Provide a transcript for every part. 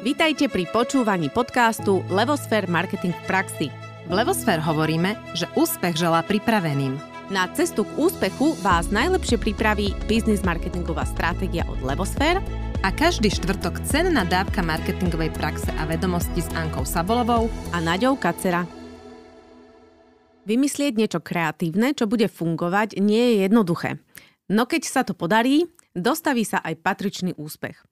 Vítajte pri počúvaní podcastu Levosfér Marketing v praxi. V Levosfér hovoríme, že úspech želá pripraveným. Na cestu k úspechu vás najlepšie pripraví biznis marketingová stratégia od Levosfér a každý štvrtok cenná dávka marketingovej praxe a vedomosti s Ankou Sabolovou a Naďou Kacera. Vymyslieť niečo kreatívne, čo bude fungovať, nie je jednoduché. No keď sa to podarí, dostaví sa aj patričný úspech.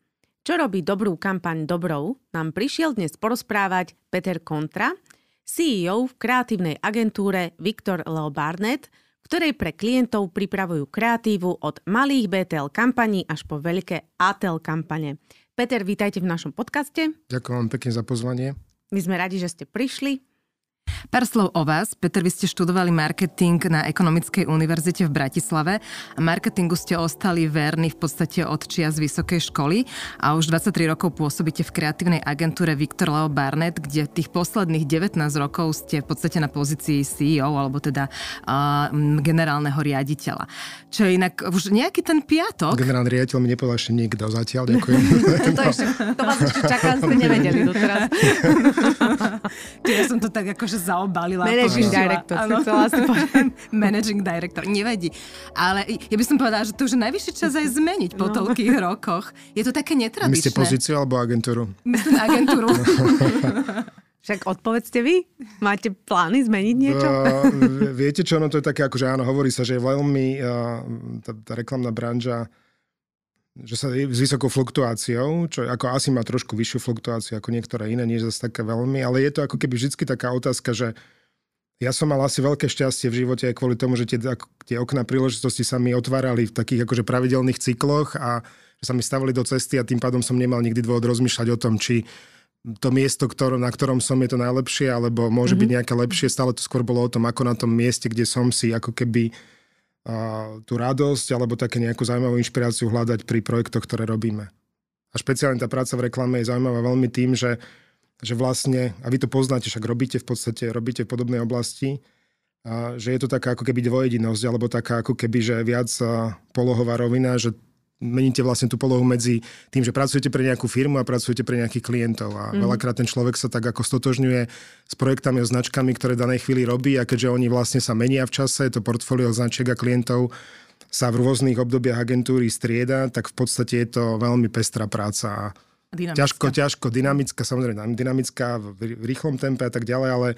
Čo robí dobrú kampaň dobrou, nám prišiel dnes porozprávať Peter Kontra, CEO v kreatívnej agentúre Viktor Leo Barnett, ktorej pre klientov pripravujú kreatívu od malých BTL kampaní až po veľké ATL kampane. Peter, vítajte v našom podcaste. Ďakujem vám pekne za pozvanie. My sme radi, že ste prišli. Pár slov o vás. Peter, vy ste študovali marketing na Ekonomickej univerzite v Bratislave a marketingu ste ostali verní v podstate od čia z vysokej školy a už 23 rokov pôsobíte v kreatívnej agentúre Viktor Leo Barnett, kde tých posledných 19 rokov ste v podstate na pozícii CEO alebo teda uh, generálneho riaditeľa. Čo je inak už nejaký ten piatok. Generálny riaditeľ mi nepovedal ešte nikto zatiaľ, ďakujem. to, ešte, to vás ešte čaká, ste nevedeli doteraz. ja som to tak akože zaobalila. Managing director, Managing director, nevedí. Ale ja by som povedala, že to už je najvyšší čas aj zmeniť po no. toľkých rokoch. Je to také netradičné. Myslíte pozíciu alebo agentúru? Myslím agentúru. Však odpovedzte vy, máte plány zmeniť niečo? Uh, viete čo, no to je také, akože áno, hovorí sa, že je veľmi uh, tá, tá reklamná branža že sa s vysokou fluktuáciou, čo ako asi má trošku vyššiu fluktuáciu ako niektoré iné, nie zase také veľmi, ale je to ako keby vždy taká otázka, že ja som mal asi veľké šťastie v živote aj kvôli tomu, že tie, tie okná príležitosti sa mi otvárali v takých akože pravidelných cykloch a že sa mi stavili do cesty a tým pádom som nemal nikdy dôvod rozmýšľať o tom, či to miesto, ktoré, na ktorom som, je to najlepšie, alebo môže mm-hmm. byť nejaké lepšie. Stále to skôr bolo o tom, ako na tom mieste, kde som si ako keby a tú radosť alebo také nejakú zaujímavú inšpiráciu hľadať pri projektoch, ktoré robíme. A špeciálne tá práca v reklame je zaujímavá veľmi tým, že, že vlastne, a vy to poznáte, však robíte v podstate, robíte v podobnej oblasti, a že je to taká ako keby dvojedinosť, alebo taká ako keby, že viac polohová rovina, že meníte vlastne tú polohu medzi tým, že pracujete pre nejakú firmu a pracujete pre nejakých klientov. A mm. veľakrát ten človek sa tak ako stotožňuje s projektami a značkami, ktoré v danej chvíli robí a keďže oni vlastne sa menia v čase, to portfólio značiek a klientov sa v rôznych obdobiach agentúry strieda, tak v podstate je to veľmi pestrá práca. Dynamická. Ťažko, ťažko, dynamická, samozrejme dynamická v rýchlom tempe a tak ďalej, ale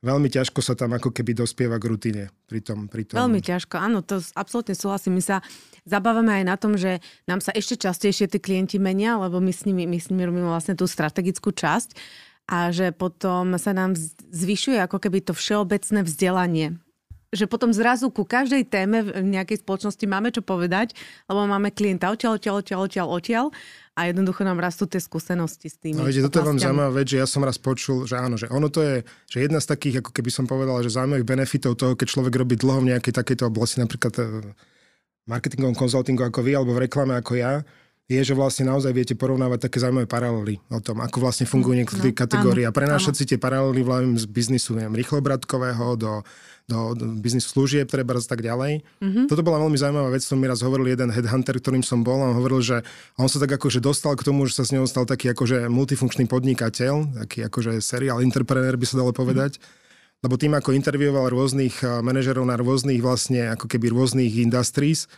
veľmi ťažko sa tam ako keby dospieva k rutine. Pri tom, pri tom. Veľmi ťažko, áno, to absolútne súhlasím. My sa zabávame aj na tom, že nám sa ešte častejšie tí klienti menia, lebo my s nimi, my s nimi robíme vlastne tú strategickú časť a že potom sa nám zvyšuje ako keby to všeobecné vzdelanie že potom zrazu ku každej téme v nejakej spoločnosti máme čo povedať, lebo máme klienta odtiaľ, odtiaľ, odtiaľ, odtiaľ, odtiaľ a jednoducho nám rastú tie skúsenosti s tými. No viete, toto je veľmi zaujímavá vec, že ja som raz počul, že áno, že ono to je, že jedna z takých, ako keby som povedal, že zaujímavých benefitov toho, keď človek robí dlho v nejakej takejto oblasti, napríklad eh, marketingovom konzultingu ako vy, alebo v reklame ako ja, je, že vlastne naozaj viete porovnávať také zaujímavé paralely o tom, ako vlastne fungujú mm, niektoré no, kategórie a prenášať si tie paralely vlám z biznisu, neviem, rýchlobratkového do, do, do biznis služieb, treba a tak ďalej. Mm-hmm. Toto bola veľmi zaujímavá vec, to mi raz hovoril jeden headhunter, ktorým som bol a on hovoril, že on sa tak akože dostal k tomu, že sa s ňou stal taký akože multifunkčný podnikateľ, taký akože seriál entrepreneur by sa dalo povedať. Mm-hmm lebo tým, ako intervjuoval rôznych eh, manažerov na rôznych vlastne, ako keby rôznych industries,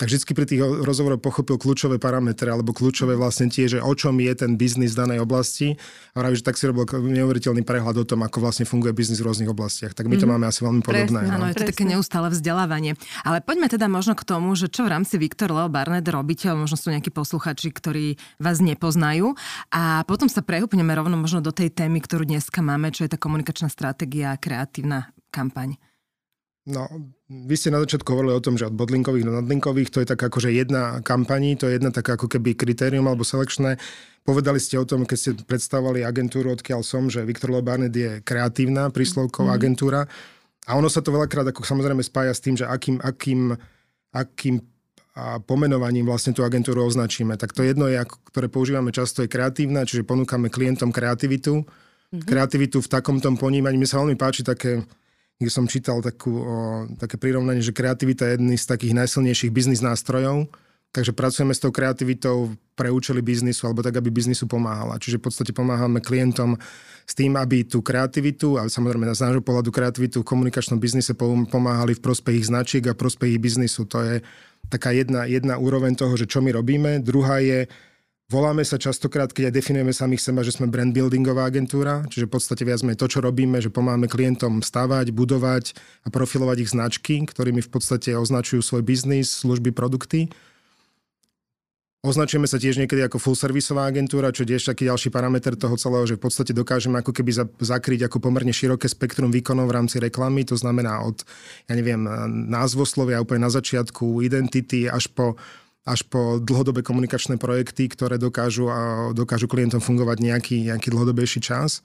tak vždy pri tých rozhovoroch pochopil kľúčové parametre alebo kľúčové vlastne tie, že o čom je ten biznis v danej oblasti. A vravím, že tak si robil neuveriteľný prehľad o tom, ako vlastne funguje biznis v rôznych oblastiach. Tak my to mm-hmm. máme asi veľmi podobné. Presne, áno, je to také neustále vzdelávanie. Ale poďme teda možno k tomu, že čo v rámci Viktor Leo Barnett robíte, možno sú nejakí posluchači, ktorí vás nepoznajú. A potom sa prehúpneme rovno možno do tej témy, ktorú dneska máme, čo je tá komunikačná stratégia a kreatívna kampaň. No, vy ste na začiatku hovorili o tom, že od bodlinkových do nadlinkových, to je tak akože jedna kampaní, to je jedna taká ako keby kritérium alebo selekčné. Povedali ste o tom, keď ste predstavovali agentúru, odkiaľ som, že Viktor Lobarnet je kreatívna príslovková mm. agentúra. A ono sa to veľakrát ako samozrejme spája s tým, že akým, akým, akým a pomenovaním vlastne tú agentúru označíme. Tak to jedno je, ktoré používame často, je kreatívna, čiže ponúkame klientom kreativitu. Mm-hmm. Kreativitu v takomto ponímaní. Mi sa veľmi páči také, kde som čítal takú, o, také prirovnanie, že kreativita je jedný z takých najsilnejších biznis nástrojov. Takže pracujeme s tou kreativitou pre účely biznisu alebo tak, aby biznisu pomáhala. Čiže v podstate pomáhame klientom s tým, aby tú kreativitu, a samozrejme z nášho pohľadu kreativitu v komunikačnom biznise pomáhali v prospech ich značiek a prospech ich biznisu. To je taká jedna, jedna úroveň toho, že čo my robíme. Druhá je, Voláme sa častokrát, keď aj definujeme samých seba, že sme brand buildingová agentúra, čiže v podstate viac sme to, čo robíme, že pomáhame klientom stavať, budovať a profilovať ich značky, ktorými v podstate označujú svoj biznis, služby, produkty. Označujeme sa tiež niekedy ako full servisová agentúra, čo je tiež taký ďalší parameter toho celého, že v podstate dokážeme ako keby zakryť ako pomerne široké spektrum výkonov v rámci reklamy, to znamená od, ja neviem, názvoslovia úplne na začiatku, identity až po až po dlhodobé komunikačné projekty, ktoré dokážu, dokážu klientom fungovať nejaký, nejaký dlhodobejší čas.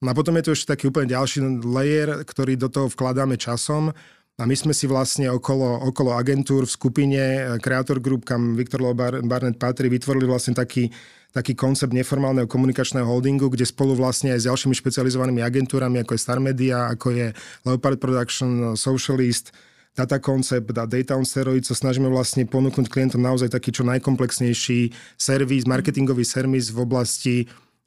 No a potom je tu ešte taký úplne ďalší layer, ktorý do toho vkladáme časom a my sme si vlastne okolo, okolo agentúr v skupine eh, Creator Group, kam Viktor Bar- Barnett patrí, vytvorili vlastne taký, taký koncept neformálneho komunikačného holdingu, kde spolu vlastne aj s ďalšími špecializovanými agentúrami, ako je Star Media, ako je Leopard Production, Socialist, Data Concept a Data on Steroid sa snažíme vlastne ponúknuť klientom naozaj taký čo najkomplexnejší servis, marketingový servis v oblasti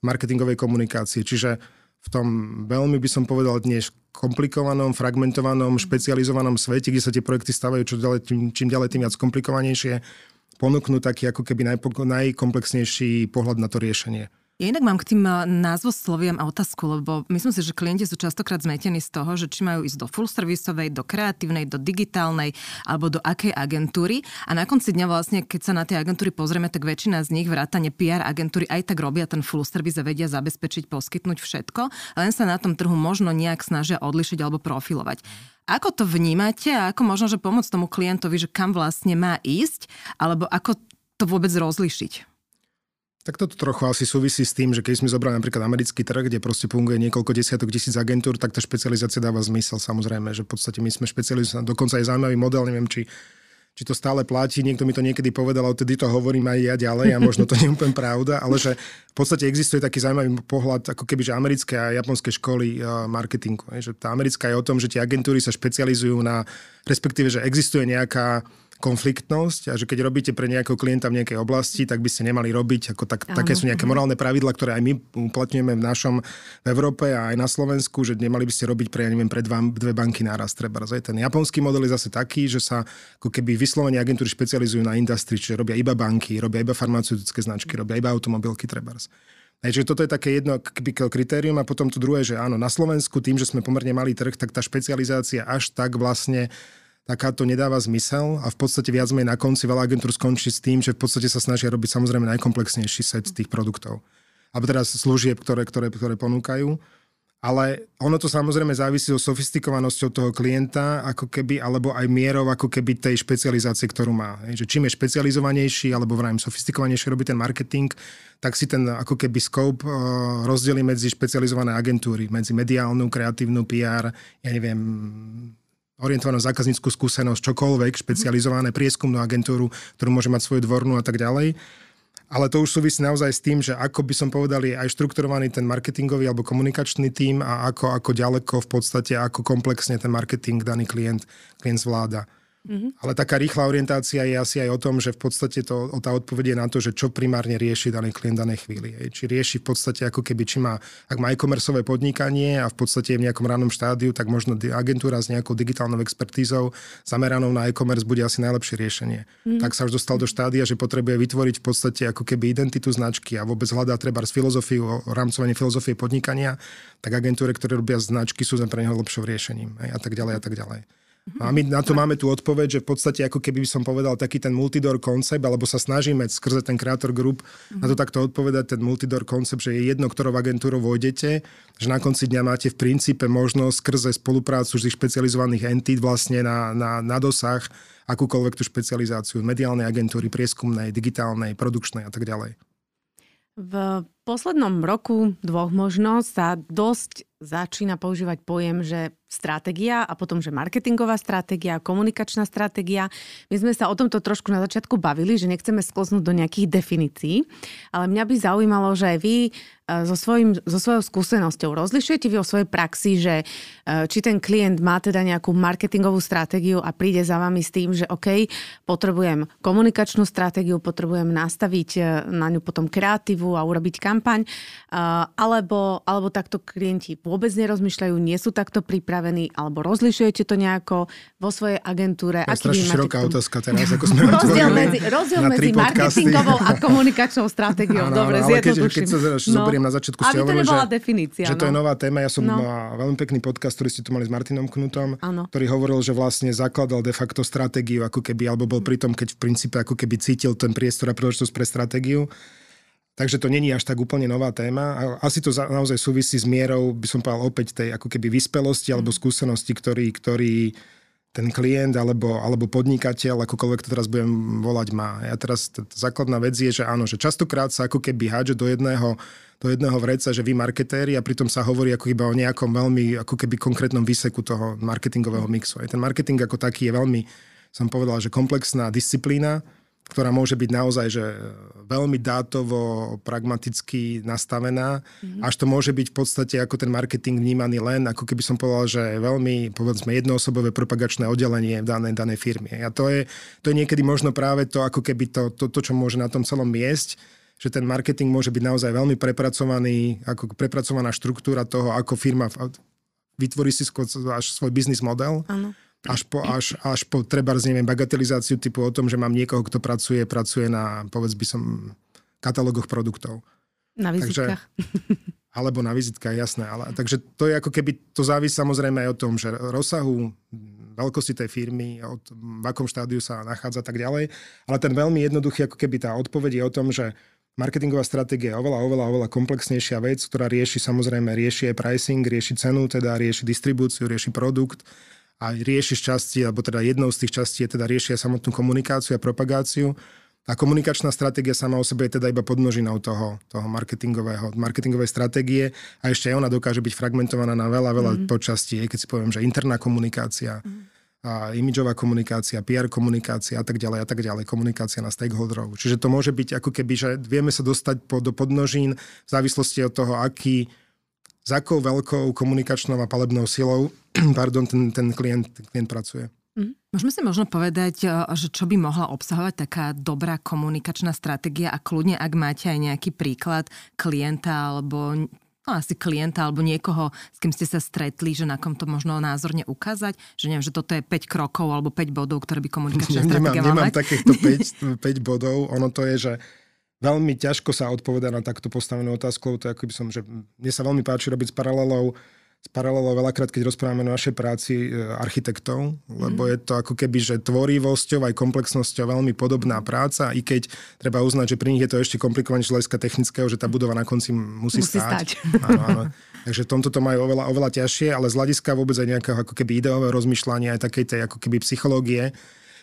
marketingovej komunikácie. Čiže v tom veľmi by som povedal dnes komplikovanom, fragmentovanom, špecializovanom svete, kde sa tie projekty stavajú čo ďalej, tým, čím ďalej tým viac komplikovanejšie, ponúknuť taký ako keby najpo, najkomplexnejší pohľad na to riešenie. Ja inak mám k tým eh, názvosloviam a otázku, lebo myslím si, že klienti sú častokrát zmetení z toho, že či majú ísť do full servisovej, do kreatívnej, do digitálnej alebo do akej agentúry. A na konci dňa vlastne, keď sa na tie agentúry pozrieme, tak väčšina z nich vrátane PR agentúry aj tak robia ten full service a vedia zabezpečiť, poskytnúť všetko, len sa na tom trhu možno nejak snažia odlišiť alebo profilovať. Ako to vnímate a ako možno, že pomôcť tomu klientovi, že kam vlastne má ísť, alebo ako to vôbec rozlišiť? Tak toto trochu asi súvisí s tým, že keď sme zobrali napríklad americký trh, kde proste funguje niekoľko desiatok tisíc agentúr, tak tá špecializácia dáva zmysel samozrejme, že v podstate my sme špecializovaní, dokonca aj zaujímavý model, neviem, či, či to stále platí, niekto mi to niekedy povedal, ale tedy to hovorím aj ja ďalej a možno to nie je úplne pravda, ale že v podstate existuje taký zaujímavý pohľad, ako keby, že americké a japonské školy uh, marketingu. Že tá americká je o tom, že tie agentúry sa špecializujú na, respektíve, že existuje nejaká konfliktnosť a že keď robíte pre nejakého klienta v nejakej oblasti, tak by ste nemali robiť, ako tak, také sú nejaké morálne pravidla, ktoré aj my uplatňujeme v našom v Európe a aj na Slovensku, že nemali by ste robiť pre, ja neviem, pre dva, dve banky naraz. Treba. Ten japonský model je zase taký, že sa ako keby vyslovene agentúry špecializujú na industrii, čiže robia iba banky, robia iba farmaceutické značky, robia iba automobilky trebárs. Takže toto je také jedno kritérium a potom to druhé, že áno, na Slovensku tým, že sme pomerne malý trh, tak tá špecializácia až tak vlastne takáto nedáva zmysel a v podstate viac menej na konci veľa agentúr skončí s tým, že v podstate sa snažia robiť samozrejme najkomplexnejší set tých produktov. Alebo teraz služieb, ktoré, ktoré, ktoré ponúkajú. Ale ono to samozrejme závisí o sofistikovanosťou toho klienta, ako keby, alebo aj mierou ako keby tej špecializácie, ktorú má. Že čím je špecializovanejší, alebo vrajím sofistikovanejšie robí ten marketing, tak si ten ako keby scope uh, rozdelí medzi špecializované agentúry, medzi mediálnu, kreatívnu, PR, ja neviem, orientovanú zákazníckú skúsenosť, čokoľvek, špecializované prieskumnú agentúru, ktorú môže mať svoju dvornú a tak ďalej. Ale to už súvisí naozaj s tým, že ako by som povedal, je aj štrukturovaný ten marketingový alebo komunikačný tím a ako, ako ďaleko v podstate, ako komplexne ten marketing daný klient, klient zvláda. Mm-hmm. Ale taká rýchla orientácia je asi aj o tom, že v podstate to, tá odpoveď je na to, že čo primárne rieši daný klient danej chvíli. Hej. Či rieši v podstate ako keby, či má, ak má e-commerceové podnikanie a v podstate je v nejakom rannom štádiu, tak možno agentúra s nejakou digitálnou expertízou zameranou na e-commerce bude asi najlepšie riešenie. Mm-hmm. Tak sa už dostal do štádia, že potrebuje vytvoriť v podstate ako keby identitu značky a vôbec hľadá treba z filozofiu, rámcovanie filozofie podnikania, tak agentúry, ktoré robia značky, sú pre neho lepším riešením hej, a tak ďalej a tak ďalej. A my na to máme tú odpoveď, že v podstate ako keby som povedal taký ten multidor koncept, alebo sa snažíme skrze ten Creator Group na to takto odpovedať, ten multidor koncept, že je jedno, ktorou agentúrou vojdete, že na konci dňa máte v princípe možnosť skrze spoluprácu z špecializovaných entít vlastne na, na, na dosah akúkoľvek tú špecializáciu mediálnej agentúry, prieskumnej, digitálnej, produkčnej a tak ďalej. V poslednom roku, dvoch možno, sa dosť začína používať pojem, že stratégia a potom, že marketingová stratégia, komunikačná stratégia. My sme sa o tomto trošku na začiatku bavili, že nechceme sklznúť do nejakých definícií, ale mňa by zaujímalo, že vy E, so, svojím, so svojou skúsenosťou. Rozlišujete vy o svojej praxi, že e, či ten klient má teda nejakú marketingovú stratégiu a príde za vami s tým, že OK, potrebujem komunikačnú stratégiu, potrebujem nastaviť e, na ňu potom kreatívu a urobiť kampaň, alebo, alebo takto klienti vôbec nerozmýšľajú, nie sú takto pripravení, alebo rozlišujete to nejako vo svojej agentúre. To je strašne široká otázka teraz, ako sme rozdiel medzi, rozdiel medzi marketingovou a komunikačnou stratégiou. Dobre, ale keď, keď sa no hovorím na začiatku, ste hovorili, že, definícia, že to je no. nová téma. Ja som no. mal veľmi pekný podcast, ktorý ste tu mali s Martinom Knutom, ano. ktorý hovoril, že vlastne zakladal de facto stratégiu, ako keby, alebo bol pri tom, keď v princípe ako keby cítil ten priestor a príležitosť pre stratégiu. Takže to není až tak úplne nová téma. A asi to naozaj súvisí s mierou, by som povedal opäť, tej ako keby vyspelosti alebo skúsenosti, ktorý, ktorý ten klient alebo, alebo podnikateľ, akokoľvek to teraz budem volať, má. Ja teraz, t- základná vec je, že áno, že častokrát sa ako keby hádže do jedného, do jedného vreca, že vy marketéri a pritom sa hovorí ako iba o nejakom veľmi ako keby konkrétnom výseku toho marketingového mixu. Aj ten marketing ako taký je veľmi, som povedal, že komplexná disciplína, ktorá môže byť naozaj že veľmi dátovo, pragmaticky nastavená, mm-hmm. až to môže byť v podstate ako ten marketing vnímaný len, ako keby som povedal, že veľmi, povedzme, jednoosobové propagačné oddelenie v danej, danej firme. A to je, to je niekedy možno práve to, ako keby to, to, to, čo môže na tom celom miesť, že ten marketing môže byť naozaj veľmi prepracovaný, ako prepracovaná štruktúra toho, ako firma vytvorí si až svoj biznis model. Ano až po, až, až po treba, neviem, bagatelizáciu typu o tom, že mám niekoho, kto pracuje, pracuje na, povedz by som, katalógoch produktov. Na vizitkách. Takže, alebo na vizitkách, jasné. Ale, takže to je ako keby, to závisí samozrejme aj o tom, že rozsahu, veľkosti tej firmy, od, v akom štádiu sa nachádza tak ďalej. Ale ten veľmi jednoduchý, ako keby tá odpoveď je o tom, že marketingová stratégia je oveľa, oveľa, oveľa komplexnejšia vec, ktorá rieši samozrejme, rieši aj pricing, rieši cenu, teda rieši distribúciu, rieši produkt, a rieši časti, alebo teda jednou z tých častí je teda riešia samotnú komunikáciu a propagáciu. A komunikačná stratégia sama o sebe je teda iba podnožinou toho, toho marketingového, marketingovej stratégie a ešte aj ona dokáže byť fragmentovaná na veľa, veľa mm. podčastí. Keď si poviem, že interná komunikácia, mm. a imidžová komunikácia, PR komunikácia a tak ďalej a tak ďalej, komunikácia na stakeholderov. Čiže to môže byť ako keby, že vieme sa dostať po, do podnožín v závislosti od toho, aký, s akou veľkou komunikačnou a palebnou silou pardon, ten, ten klient, klient pracuje. Mm. Môžeme si možno povedať, e, že čo by mohla obsahovať taká dobrá komunikačná stratégia a kľudne, ak máte aj nejaký príklad klienta alebo no asi klienta alebo niekoho, s kým ste sa stretli, že na kom to možno názorne ukázať, že neviem, že toto je 5 krokov alebo 5 bodov, ktoré by komunikačná stratégia mala Nemám takýchto 5, 5 bodov, ono to je, že veľmi ťažko sa odpoveda na takto postavenú otázku, to ako by som, že mne sa veľmi páči robiť s paralelou s paralelou veľakrát, keď rozprávame o našej práci e, architektov, lebo mm. je to ako keby, že tvorivosťou aj komplexnosťou veľmi podobná práca, i keď treba uznať, že pri nich je to ešte komplikovanejšie hľadiska technického, že tá budova na konci musí, musí stáť. stáť. Áno, áno. Takže tomto to majú oveľa, oveľa ťažšie, ale z hľadiska vôbec aj nejakého ako keby ideového rozmýšľania, aj takej tej ako keby psychológie,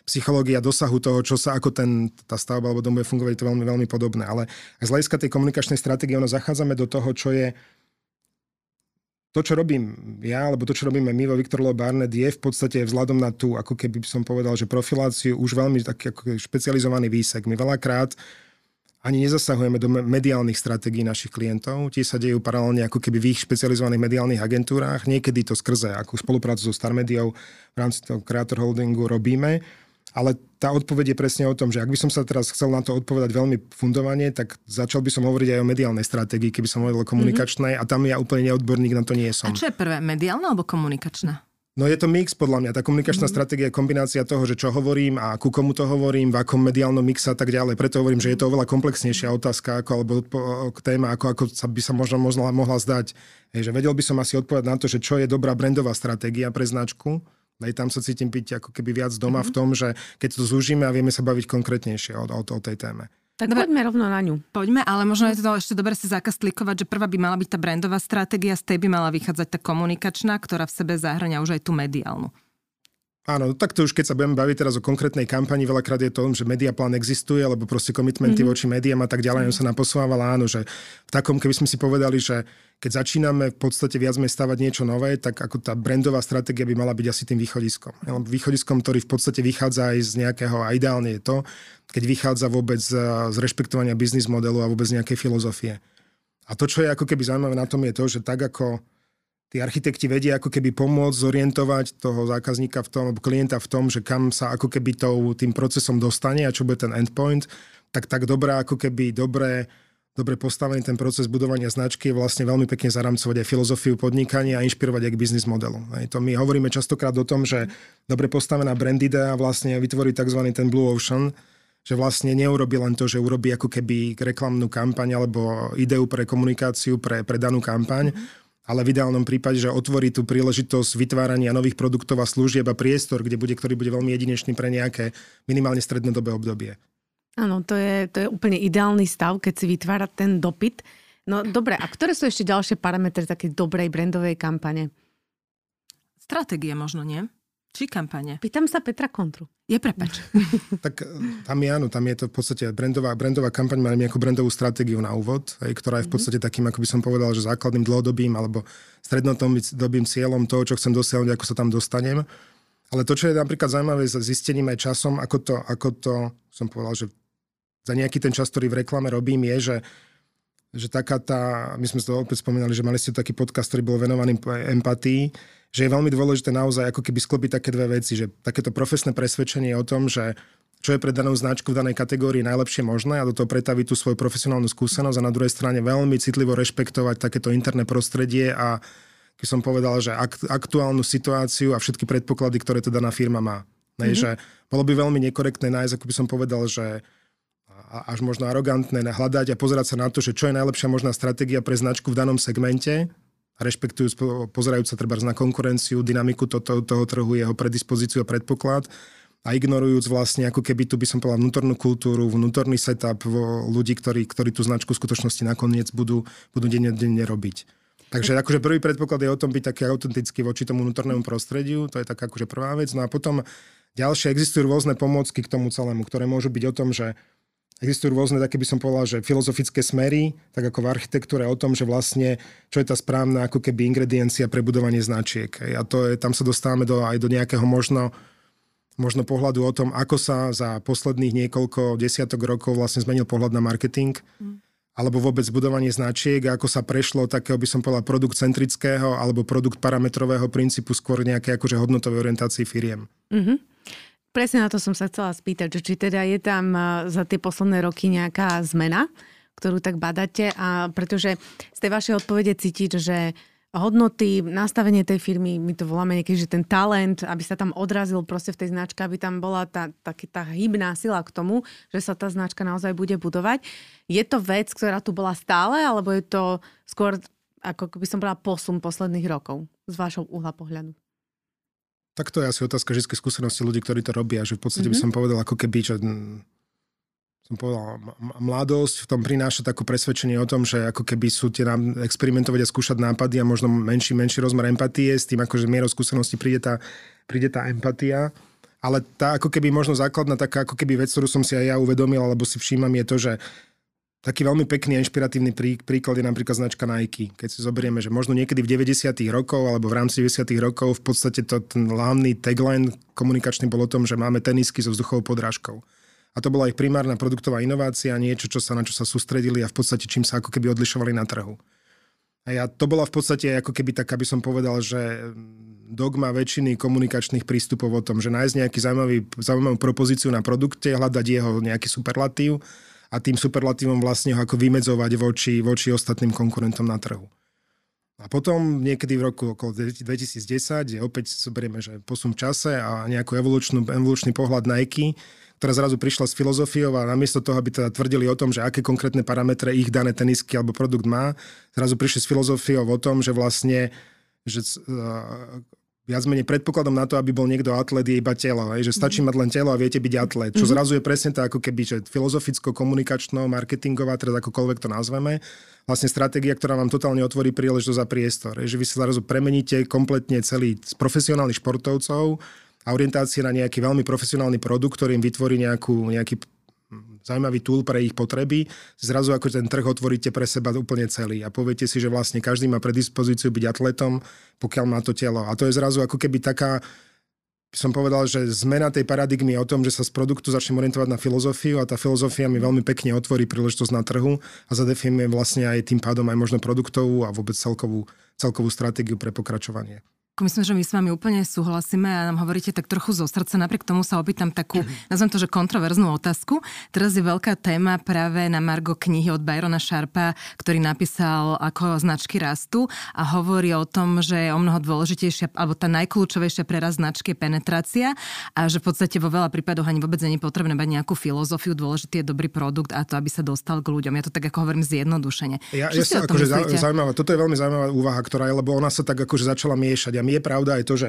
psychológia dosahu toho, čo sa ako ten, tá stavba alebo dom bude fungovať, je to veľmi, veľmi podobné. Ale z hľadiska tej komunikačnej stratégie, ono zachádzame do toho, čo je to, čo robím ja, alebo to, čo robíme my vo Victor Law Barnett, je v podstate vzhľadom na tú, ako keby som povedal, že profiláciu už veľmi taký ako špecializovaný výsek. My veľakrát ani nezasahujeme do mediálnych stratégií našich klientov. Tie sa dejú paralelne ako keby v ich špecializovaných mediálnych agentúrách. Niekedy to skrze ako spoluprácu so Star Mediou v rámci toho Creator Holdingu robíme. Ale tá odpoveď je presne o tom, že ak by som sa teraz chcel na to odpovedať veľmi fundovane, tak začal by som hovoriť aj o mediálnej stratégii, keby som hovoril o komunikačnej mm-hmm. a tam ja úplne neodborník na to nie som. A čo je prvé, mediálna alebo komunikačná? No je to mix podľa mňa. Tá komunikačná mm. stratégia je kombinácia toho, že čo hovorím a ku komu to hovorím, v akom mediálnom mixe a tak ďalej. Preto hovorím, že je to oveľa komplexnejšia otázka ako, alebo téma, ako, ako sa by sa možno mohla, mohla zdať. Hej, že vedel by som asi odpovedať na to, že čo je dobrá brandová stratégia pre značku, aj tam sa cítim byť ako keby viac doma mm-hmm. v tom, že keď to zúžime a vieme sa baviť konkrétnejšie o, o, o tej téme. Tak dobre, poďme rovno na ňu. Poďme, ale možno je to ešte dobre si zakastlikovať, že prvá by mala byť tá brandová stratégia, z tej by mala vychádzať tá komunikačná, ktorá v sebe zahrania už aj tú mediálnu. Áno, tak to už keď sa budeme baviť teraz o konkrétnej kampani, veľakrát je to, že mediaplán existuje, alebo proste komitmenty mm-hmm. voči médiám a tak ďalej, on sa naposúval, áno, že v takom, keby sme si povedali, že keď začíname v podstate viac menej stavať niečo nové, tak ako tá brandová stratégia by mala byť asi tým východiskom. Východiskom, ktorý v podstate vychádza aj z nejakého, a ideálne je to, keď vychádza vôbec z, z rešpektovania biznis modelu a vôbec nejakej filozofie. A to, čo je ako keby zaujímavé na tom, je to, že tak ako tí architekti vedia ako keby pomôcť zorientovať toho zákazníka v tom, alebo klienta v tom, že kam sa ako keby tou, tým procesom dostane a čo bude ten endpoint, tak tak dobrá ako keby dobré, dobre postavený ten proces budovania značky je vlastne veľmi pekne zaramcovať aj filozofiu podnikania a inšpirovať aj k biznis modelu. Aj to my hovoríme častokrát o tom, že dobre postavená brand idea vlastne vytvorí tzv. ten blue ocean, že vlastne neurobi len to, že urobí ako keby reklamnú kampaň alebo ideu pre komunikáciu pre, pre danú kampaň, mm-hmm ale v ideálnom prípade, že otvorí tú príležitosť vytvárania nových produktov a služieb a priestor, kde bude, ktorý bude veľmi jedinečný pre nejaké minimálne strednodobé obdobie. Áno, to je, to je úplne ideálny stav, keď si vytvára ten dopyt. No dobre, a ktoré sú ešte ďalšie parametre takej dobrej brandovej kampane? Stratégie možno, nie? Či kampane? Pýtam sa Petra Kontru. Je prepač. tak e, tam je áno, tam je to v podstate brandová, brandová kampaň, máme nejakú brandovú stratégiu na úvod, aj, ktorá je v mhm. podstate takým, ako by som povedal, že základným dlhodobým alebo strednodobým cieľom toho, čo chcem dosiahnuť, ako sa tam dostanem. Ale to, čo je napríklad zaujímavé s zistením aj časom, ako to, ako to som povedal, že za nejaký ten čas, ktorý v reklame robím, je, že že taká tá, my sme to opäť spomínali, že mali ste taký podcast, ktorý bol venovaný empatii, že je veľmi dôležité naozaj ako keby sklopiť také dve veci, že takéto profesné presvedčenie o tom, že čo je pre danú značku v danej kategórii najlepšie možné a do toho pretaviť tú svoju profesionálnu skúsenosť a na druhej strane veľmi citlivo rešpektovať takéto interné prostredie a keď som povedal, že aktuálnu situáciu a všetky predpoklady, ktoré to daná firma má. Mm-hmm. že bolo by veľmi nekorektné nájsť, ako by som povedal, že až možno arogantné hľadať a pozerať sa na to, že čo je najlepšia možná stratégia pre značku v danom segmente rešpektujúc, pozerajúc sa treba na konkurenciu, dynamiku to, to, toho trhu, jeho predispozíciu a predpoklad a ignorujúc vlastne ako keby tu by som povedal vnútornú kultúru, vnútorný setup ľudí, ktorí, ktorí tú značku v skutočnosti nakoniec budú, budú denne, denne robiť. Takže akože prvý predpoklad je o tom byť taký autentický voči tomu vnútornému prostrediu, to je taká akože prvá vec. No a potom ďalšie existujú rôzne pomôcky k tomu celému, ktoré môžu byť o tom, že Existujú rôzne, také by som povedal, že filozofické smery, tak ako v architektúre o tom, že vlastne, čo je tá správna ako keby ingrediencia pre budovanie značiek. A to je, tam sa dostávame do, aj do nejakého možno, možno pohľadu o tom, ako sa za posledných niekoľko desiatok rokov vlastne zmenil pohľad na marketing. Mm alebo vôbec budovanie značiek ako sa prešlo takého, by som povedal, produkt centrického alebo produkt parametrového princípu skôr nejaké akože hodnotovej orientácii firiem. Mm-hmm. Presne na to som sa chcela spýtať, že či teda je tam za tie posledné roky nejaká zmena, ktorú tak badáte, a pretože z tej vašej odpovede cítiť, že hodnoty, nastavenie tej firmy, my to voláme niekedy, že ten talent, aby sa tam odrazil proste v tej značke, aby tam bola tá, tá, tá hybná sila k tomu, že sa tá značka naozaj bude budovať. Je to vec, ktorá tu bola stále, alebo je to skôr, ako by som povedala, posun posledných rokov z vášho uhla pohľadu? Tak to je asi otázka vždy skúsenosti ľudí, ktorí to robia, že v podstate mm-hmm. by mhm. som povedal ako keby, že som povedal, mladosť v tom prináša takú presvedčenie o tom, že ako keby sú tie nám experimentovať a skúšať nápady a možno menší, menší rozmer empatie, s tým akože mierou skúsenosti príde tá, príde tá empatia. Ale tá ako keby možno základná taká ako keby vec, ktorú som si aj ja uvedomil, alebo si všímam, je to, že taký veľmi pekný a inšpiratívny prí, príklad je napríklad značka Nike. Keď si zoberieme, že možno niekedy v 90. rokov alebo v rámci 90. rokov v podstate to, ten hlavný tagline komunikačný bol o tom, že máme tenisky so vzduchovou podrážkou. A to bola ich primárna produktová inovácia, niečo, čo sa, na čo sa sústredili a v podstate čím sa ako keby odlišovali na trhu. A ja, to bola v podstate ako keby tak, aby som povedal, že dogma väčšiny komunikačných prístupov o tom, že nájsť nejaký zaujímavý, zaujímavú propozíciu na produkte, hľadať jeho nejaký superlatív a tým superlatívom vlastne ho ako vymedzovať voči, voči ostatným konkurentom na trhu. A potom niekedy v roku okolo 2010, kde opäť zoberieme, že posun v čase a nejaký evolučný pohľad Nike, ktorá zrazu prišla s filozofiou a namiesto toho, aby teda tvrdili o tom, že aké konkrétne parametre ich dané tenisky alebo produkt má, zrazu prišli s filozofiou o tom, že vlastne že viac menej predpokladom na to, aby bol niekto atlet, je iba telo. Hej? Že stačí mm-hmm. mať len telo a viete byť atlet. Čo mm-hmm. zrazu je presne tak, ako keby, že filozoficko-komunikačno, marketingová, teda akokoľvek to nazveme, vlastne stratégia, ktorá vám totálne otvorí príležitosť za priestor. Hej? Že vy sa zrazu premeníte kompletne celý z profesionálnych športovcov a orientácie na nejaký veľmi profesionálny produkt, ktorý im vytvorí nejakú, nejaký zaujímavý tool pre ich potreby, zrazu ako ten trh otvoríte pre seba úplne celý a poviete si, že vlastne každý má predispozíciu byť atletom, pokiaľ má to telo. A to je zrazu ako keby taká, som povedal, že zmena tej paradigmy o tom, že sa z produktu začnem orientovať na filozofiu a tá filozofia mi veľmi pekne otvorí príležitosť na trhu a zadefinuje vlastne aj tým pádom aj možno produktovú a vôbec celkovú, celkovú stratégiu pre pokračovanie. Myslím, že my s vami úplne súhlasíme a nám hovoríte tak trochu zo srdca. Napriek tomu sa opýtam takú, nazvem to, že kontroverznú otázku. Teraz je veľká téma práve na Margo knihy od Byrona Sharpa, ktorý napísal ako značky rastu a hovorí o tom, že je o mnoho dôležitejšia, alebo tá najkľúčovejšia pre rast značky je penetrácia a že v podstate vo veľa prípadoch ani vôbec nie je potrebné mať nejakú filozofiu, dôležitý je dobrý produkt a to, aby sa dostal k ľuďom. Ja to tak ako hovorím zjednodušene. Ja, ja sa akože zaujímavá, toto je veľmi zaujímavá úvaha, ktorá je, lebo ona sa tak akože začala miešať. Je pravda aj to, že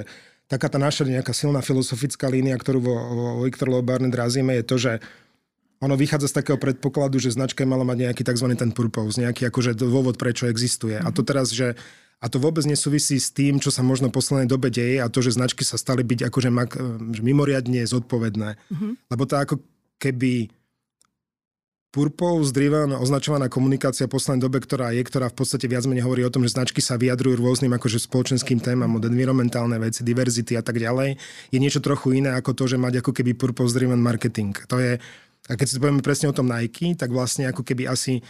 taká tá naša nejaká silná filozofická línia, ktorú vo, vo Viktor Barnett razíme, je to, že ono vychádza z takého predpokladu, že značka mala mať nejaký tzv. ten purpose, nejaký akože dôvod, prečo existuje. A to teraz, že a to vôbec nesúvisí s tým, čo sa možno v poslednej dobe deje a to, že značky sa stali byť akože že mimoriadne zodpovedné. Mm-hmm. Lebo to ako keby Purpose driven označovaná komunikácia v poslednej dobe, ktorá je, ktorá v podstate viac menej hovorí o tom, že značky sa vyjadrujú rôznym akože spoločenským témam, od environmentálne veci, diverzity a tak ďalej, je niečo trochu iné ako to, že mať ako keby purpose driven marketing. To je, a keď si povieme presne o tom Nike, tak vlastne ako keby asi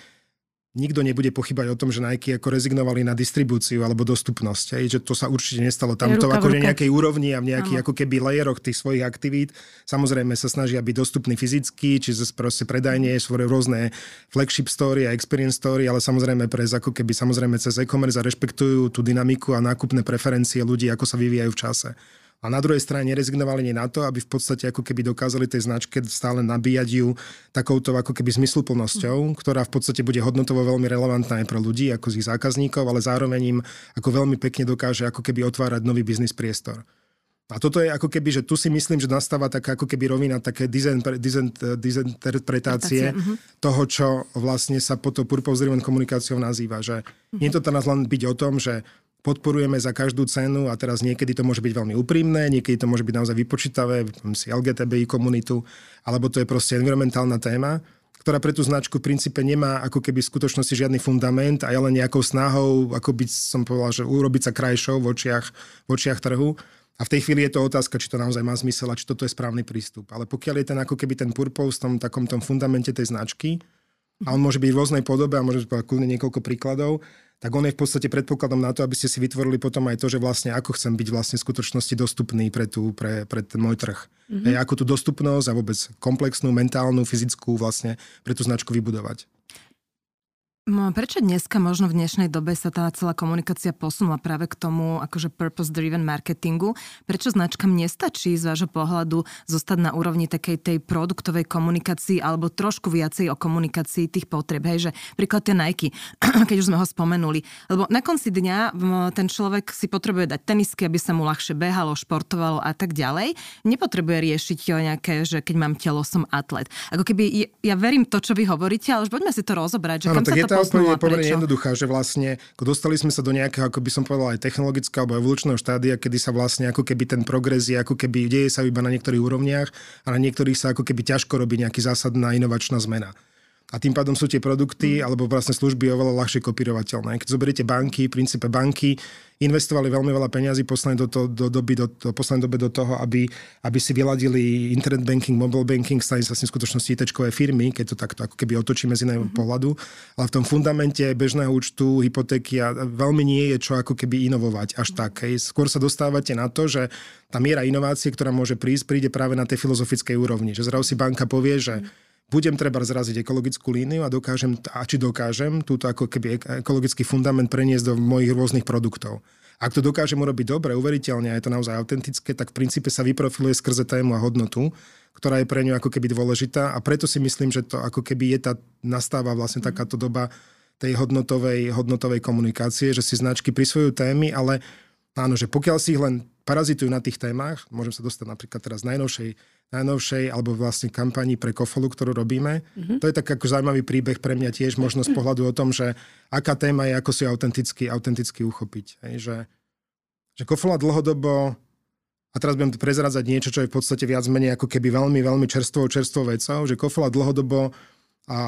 nikto nebude pochybať o tom, že Nike ako rezignovali na distribúciu alebo dostupnosť. Hej, že to sa určite nestalo. Tam to ako na nejakej úrovni a v nejakých ako keby layeroch tých svojich aktivít. Samozrejme sa snažia byť dostupný fyzicky, čiže proste predajne svoje rôzne flagship story a experience story, ale samozrejme pre ako keby samozrejme cez e-commerce a rešpektujú tú dynamiku a nákupné preferencie ľudí, ako sa vyvíjajú v čase a na druhej strane nerezignovali nie na to, aby v podstate ako keby dokázali tej značke stále nabíjať ju takouto ako keby zmysluplnosťou, ktorá v podstate bude hodnotovo veľmi relevantná aj pre ľudí, ako z ich zákazníkov, ale zároveň im ako veľmi pekne dokáže ako keby otvárať nový biznis priestor. A toto je ako keby, že tu si myslím, že nastáva taká ako keby rovina také dizinterpretácie uh-huh. toho, čo vlastne sa po to purpose komunikáciou nazýva. Že uh-huh. nie to teraz len byť o tom, že podporujeme za každú cenu a teraz niekedy to môže byť veľmi úprimné, niekedy to môže byť naozaj vypočítavé, si LGTBI komunitu, alebo to je proste environmentálna téma, ktorá pre tú značku v princípe nemá ako keby v skutočnosti žiadny fundament a je len nejakou snahou, ako by som povedal, že urobiť sa krajšou v očiach, v očiach trhu. A v tej chvíli je to otázka, či to naozaj má zmysel a či toto je správny prístup. Ale pokiaľ je ten ako keby ten purpose v tom takom tom fundamente tej značky, a on môže byť v rôznej podobe a môže byť niekoľko príkladov, tak on je v podstate predpokladom na to, aby ste si vytvorili potom aj to, že vlastne ako chcem byť vlastne v skutočnosti dostupný pre, tú, pre, pre ten môj trh. Mm-hmm. Aj ako tú dostupnosť a vôbec komplexnú, mentálnu, fyzickú vlastne pre tú značku vybudovať. Prečo dneska možno v dnešnej dobe sa tá celá komunikácia posunula práve k tomu akože purpose-driven marketingu? Prečo značkám nestačí z vášho pohľadu zostať na úrovni takej tej produktovej komunikácii alebo trošku viacej o komunikácii tých potreb? Hej, že príklad tie Nike, keď už sme ho spomenuli. Lebo na konci dňa ten človek si potrebuje dať tenisky, aby sa mu ľahšie behalo, športovalo a tak ďalej. Nepotrebuje riešiť nejaké, že keď mám telo, som atlet. Ako keby, ja verím to, čo vy hovoríte, ale už poďme si to rozobrať, že ano, kam sa to odpoveď je pomerne jednoduchá, že vlastne dostali sme sa do nejakého, ako by som povedal, aj technologického alebo evolučného štádia, kedy sa vlastne ako keby ten progres je, ako keby deje sa iba na niektorých úrovniach a na niektorých sa ako keby ťažko robí nejaký zásadná inovačná zmena a tým pádom sú tie produkty mm. alebo vlastne služby oveľa ľahšie kopírovateľné. Keď zoberiete banky, v princípe banky investovali veľmi veľa peňazí poslednej do, do, do doby, do, do poslednej dobe do toho, aby, aby si vyladili internet banking, mobile banking, stali sa s tým skutočnosti it firmy, keď to takto ako keby otočíme z iného mm-hmm. pohľadu. Ale v tom fundamente bežného účtu, hypotéky a veľmi nie je čo ako keby inovovať až tak. Hej. Skôr sa dostávate na to, že tá miera inovácie, ktorá môže prísť, príde práve na tej filozofickej úrovni. Že zrazu si banka povie, že mm budem treba zraziť ekologickú líniu a dokážem, a či dokážem túto ako keby ekologický fundament preniesť do mojich rôznych produktov. Ak to dokážem urobiť dobre, uveriteľne a je to naozaj autentické, tak v princípe sa vyprofiluje skrze tému a hodnotu, ktorá je pre ňu ako keby dôležitá a preto si myslím, že to ako keby je tá, nastáva vlastne takáto doba tej hodnotovej, hodnotovej komunikácie, že si značky prisvojujú témy, ale áno, že pokiaľ si ich len parazitujú na tých témach, môžem sa dostať napríklad teraz najnovšej najnovšej alebo vlastne kampani pre Kofolu, ktorú robíme. Mm-hmm. To je tak ako zaujímavý príbeh pre mňa tiež, možno z pohľadu o tom, že aká téma je, ako si autenticky, autenticky uchopiť. Hej, že, že Kofola dlhodobo a teraz budem prezradzať niečo, čo je v podstate viac menej ako keby veľmi, veľmi čerstvou, čerstvou vecou, že Kofola dlhodobo a,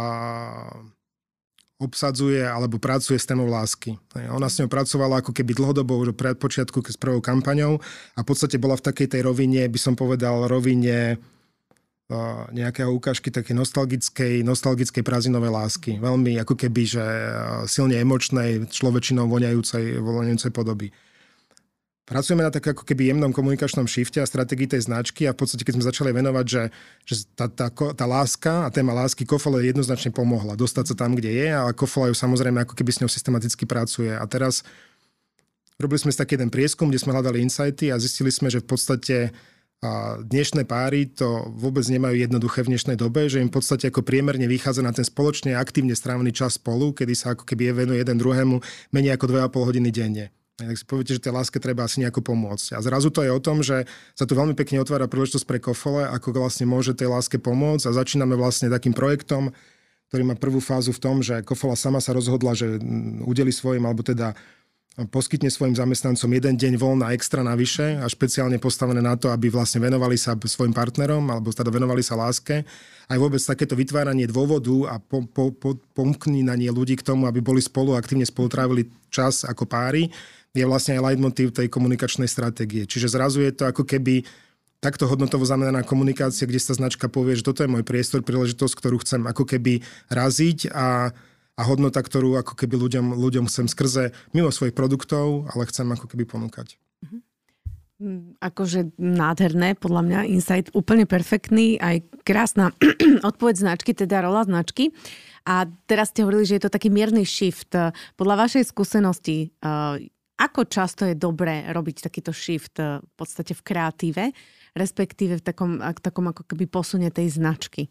obsadzuje alebo pracuje s témou lásky. Ona s ňou pracovala ako keby dlhodobo už pred počiatku s prvou kampaňou a v podstate bola v takej tej rovine, by som povedal, rovine nejakého ukážky také nostalgickej, nostalgickej prázinovej lásky. Veľmi ako keby, že silne emočnej, človečinou voňajúcej, voňajúcej podoby. Pracujeme na tak ako keby jemnom komunikačnom šifte a stratégii tej značky a v podstate, keď sme začali venovať, že, že tá, tá, tá láska a téma lásky Kofole jednoznačne pomohla dostať sa tam, kde je a Kofola ju samozrejme ako keby s ňou systematicky pracuje. A teraz robili sme taký jeden prieskum, kde sme hľadali insighty a zistili sme, že v podstate a dnešné páry to vôbec nemajú jednoduché v dnešnej dobe, že im v podstate ako priemerne vychádza na ten spoločne aktívne strávený čas spolu, kedy sa ako keby venuje jeden druhému menej ako 2,5 hodiny denne. Tak si poviete, že tej láske treba asi nejako pomôcť. A zrazu to je o tom, že sa tu veľmi pekne otvára príležitosť pre kofole, ako vlastne môže tej láske pomôcť a začíname vlastne takým projektom, ktorý má prvú fázu v tom, že Kofola sama sa rozhodla, že udeli svojim, alebo teda poskytne svojim zamestnancom jeden deň voľna extra navyše a špeciálne postavené na to, aby vlastne venovali sa svojim partnerom alebo teda venovali sa láske. Aj vôbec takéto vytváranie dôvodu a po, po, po, ľudí k tomu, aby boli spolu, aktívne spolu trávili čas ako páry, je vlastne aj leitmotiv tej komunikačnej stratégie. Čiže zrazu je to ako keby takto hodnotovo zameraná komunikácia, kde sa značka povie, že toto je môj priestor, príležitosť, ktorú chcem ako keby raziť a a hodnota, ktorú ako keby ľuďom, ľuďom chcem skrze mimo svojich produktov, ale chcem ako keby ponúkať. Mm, akože nádherné, podľa mňa insight úplne perfektný, aj krásna odpoveď značky, teda rola značky. A teraz ste hovorili, že je to taký mierny shift. Podľa vašej skúsenosti, eh, ako často je dobré robiť takýto shift eh, v podstate v kreatíve, respektíve v takom, takom ako keby posune tej značky?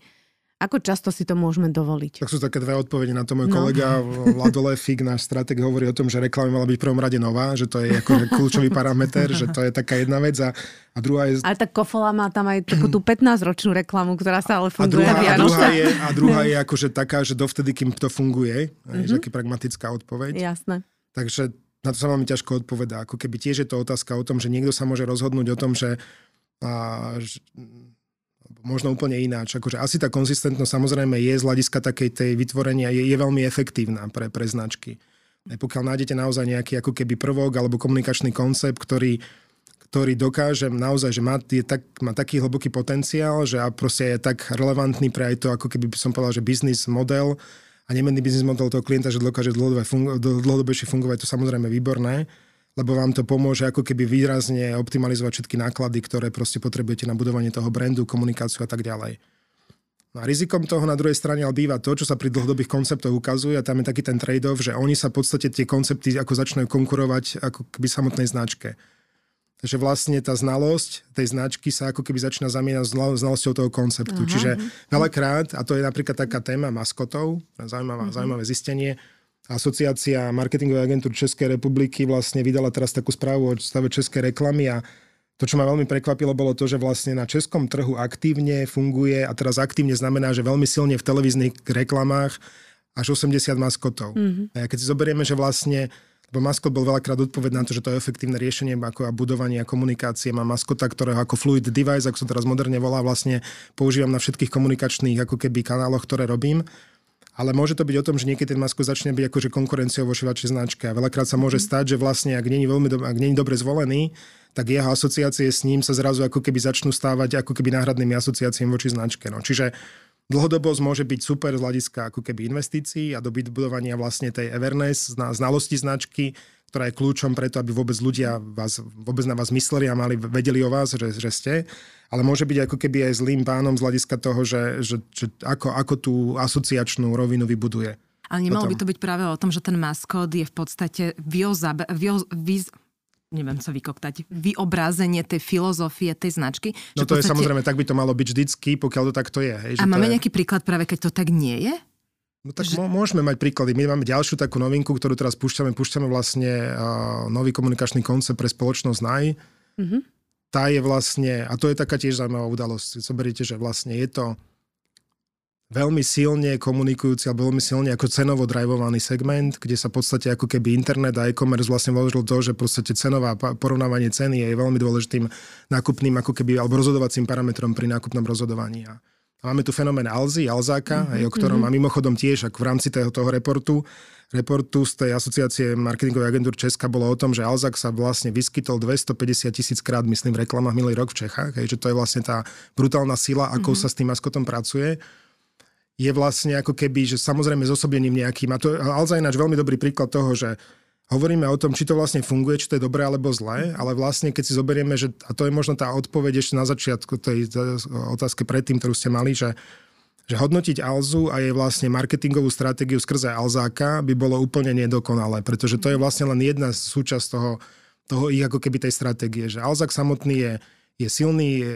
Ako často si to môžeme dovoliť? Tak sú také dve odpovede na to. Môj no. kolega Vlado Lefik, náš strateg, hovorí o tom, že reklama mala byť v prvom rade nová, že to je ako kľúčový parameter, že to je taká jedna vec. A, a druhá je... Ale tak Kofola má tam aj takú tú 15-ročnú reklamu, ktorá sa ale funguje. A druhá, a druhá, je, a druhá je akože taká, že dovtedy, kým to funguje. Mm-hmm. Je taký pragmatická odpoveď. Jasné. Takže na to sa veľmi ťažko odpoveda. Ako keby tiež je to otázka o tom, že niekto sa môže rozhodnúť o tom, že, a, že možno úplne ináč. Akože asi tá konzistentnosť samozrejme je z hľadiska takej tej vytvorenia, je, je veľmi efektívna pre, pre značky. Aj pokiaľ nájdete naozaj nejaký ako keby prvok alebo komunikačný koncept, ktorý, ktorý dokáže naozaj, že má, je tak, má taký hlboký potenciál, že a proste je tak relevantný pre aj to, ako keby som povedal, že biznis model a nemenný biznis model toho klienta, že dokáže dlhodobejšie fungovať, to samozrejme výborné lebo vám to pomôže ako keby výrazne optimalizovať všetky náklady, ktoré proste potrebujete na budovanie toho brandu, komunikáciu a tak ďalej. No a rizikom toho na druhej strane ale býva to, čo sa pri dlhodobých konceptoch ukazuje a tam je taký ten trade-off, že oni sa v podstate tie koncepty ako začnú konkurovať ako keby samotnej značke. Takže vlastne tá znalosť tej značky sa ako keby začína zamieňať znalosťou toho konceptu. Aha. Čiže veľakrát, a to je napríklad taká téma maskotov, zaujímavé, uh-huh. zaujímavé zistenie, Asociácia marketingovej agentúr Českej republiky vlastne vydala teraz takú správu o stave českej reklamy a to, čo ma veľmi prekvapilo, bolo to, že vlastne na českom trhu aktívne funguje, a teraz aktívne znamená, že veľmi silne v televíznych reklamách až 80 maskotov. Mm-hmm. A keď si zoberieme, že vlastne lebo maskot bol veľakrát odpoveď na to, že to je efektívne riešenie ako a budovanie a komunikácie. Má maskota, ktorého ako fluid device, ako sa teraz moderne volá, vlastne používam na všetkých komunikačných ako keby kanáloch, ktoré robím ale môže to byť o tom, že niekedy ten masko začne byť akože konkurenciou vo vašej značke. A veľakrát sa môže mhm. stať, že vlastne, ak není, veľmi do, ak není dobre zvolený, tak jeho asociácie s ním sa zrazu ako keby začnú stávať ako keby náhradnými asociáciami voči značke. No. Čiže dlhodobosť môže byť super z hľadiska ako keby investícií a do budovania vlastne tej awareness, znalosti značky, ktorá je kľúčom preto, aby vôbec ľudia vás, vôbec na vás mysleli a mali, vedeli o vás, že, že ste ale môže byť ako keby aj zlým pánom z hľadiska toho, že, že, že ako, ako tú asociačnú rovinu vybuduje. Ale nemalo potom. by to byť práve o tom, že ten maskot je v podstate vioza, vio, viz, neviem sa vykoktať, vyobrázenie tej filozofie tej značky. No to podstate... je samozrejme, tak by to malo byť vždycky, pokiaľ to takto je. Hej, a máme je... nejaký príklad práve, keď to tak nie je? No tak že... môžeme mať príklady. My máme ďalšiu takú novinku, ktorú teraz púšťame. Púšťame vlastne uh, nový komunikačný koncept pre spoločnosť NAI. Mm-hmm tá je vlastne, a to je taká tiež zaujímavá udalosť. Zoberiete, že vlastne je to veľmi silne komunikujúci alebo veľmi silne ako cenovo drivovaný segment, kde sa v podstate ako keby internet a e-commerce vlastne vložil to, že v podstate cenová porovnávanie ceny je veľmi dôležitým nákupným ako keby, alebo rozhodovacím parametrom pri nákupnom rozhodovaní. A máme tu fenomén Alzy, Alzáka, mm-hmm. aj o ktorom mm-hmm. a mimochodom tiež, ako v rámci toho, toho reportu, reportu z tej asociácie marketingovej agentúr Česka bolo o tom, že Alzak sa vlastne vyskytol 250 tisíc krát, myslím, v reklamách minulý rok v Čechách, hej, že to je vlastne tá brutálna sila, ako mm-hmm. sa s tým maskotom pracuje je vlastne ako keby, že samozrejme zosobením nejakým. A to Alza je náš veľmi dobrý príklad toho, že hovoríme o tom, či to vlastne funguje, či to je dobré alebo zlé, ale vlastne keď si zoberieme, že, a to je možno tá odpoveď ešte na začiatku tej otázky predtým, ktorú ste mali, že, že hodnotiť Alzu a jej vlastne marketingovú stratégiu skrze Alzáka by bolo úplne nedokonalé, pretože to je vlastne len jedna súčasť toho, toho ich ako keby tej stratégie, že Alzak samotný je je silný, je,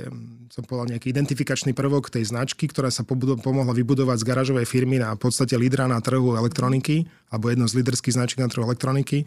som povedal, nejaký identifikačný prvok tej značky, ktorá sa pomohla vybudovať z garážovej firmy na podstate lídra na trhu elektroniky, alebo jedno z líderských značiek na trhu elektroniky.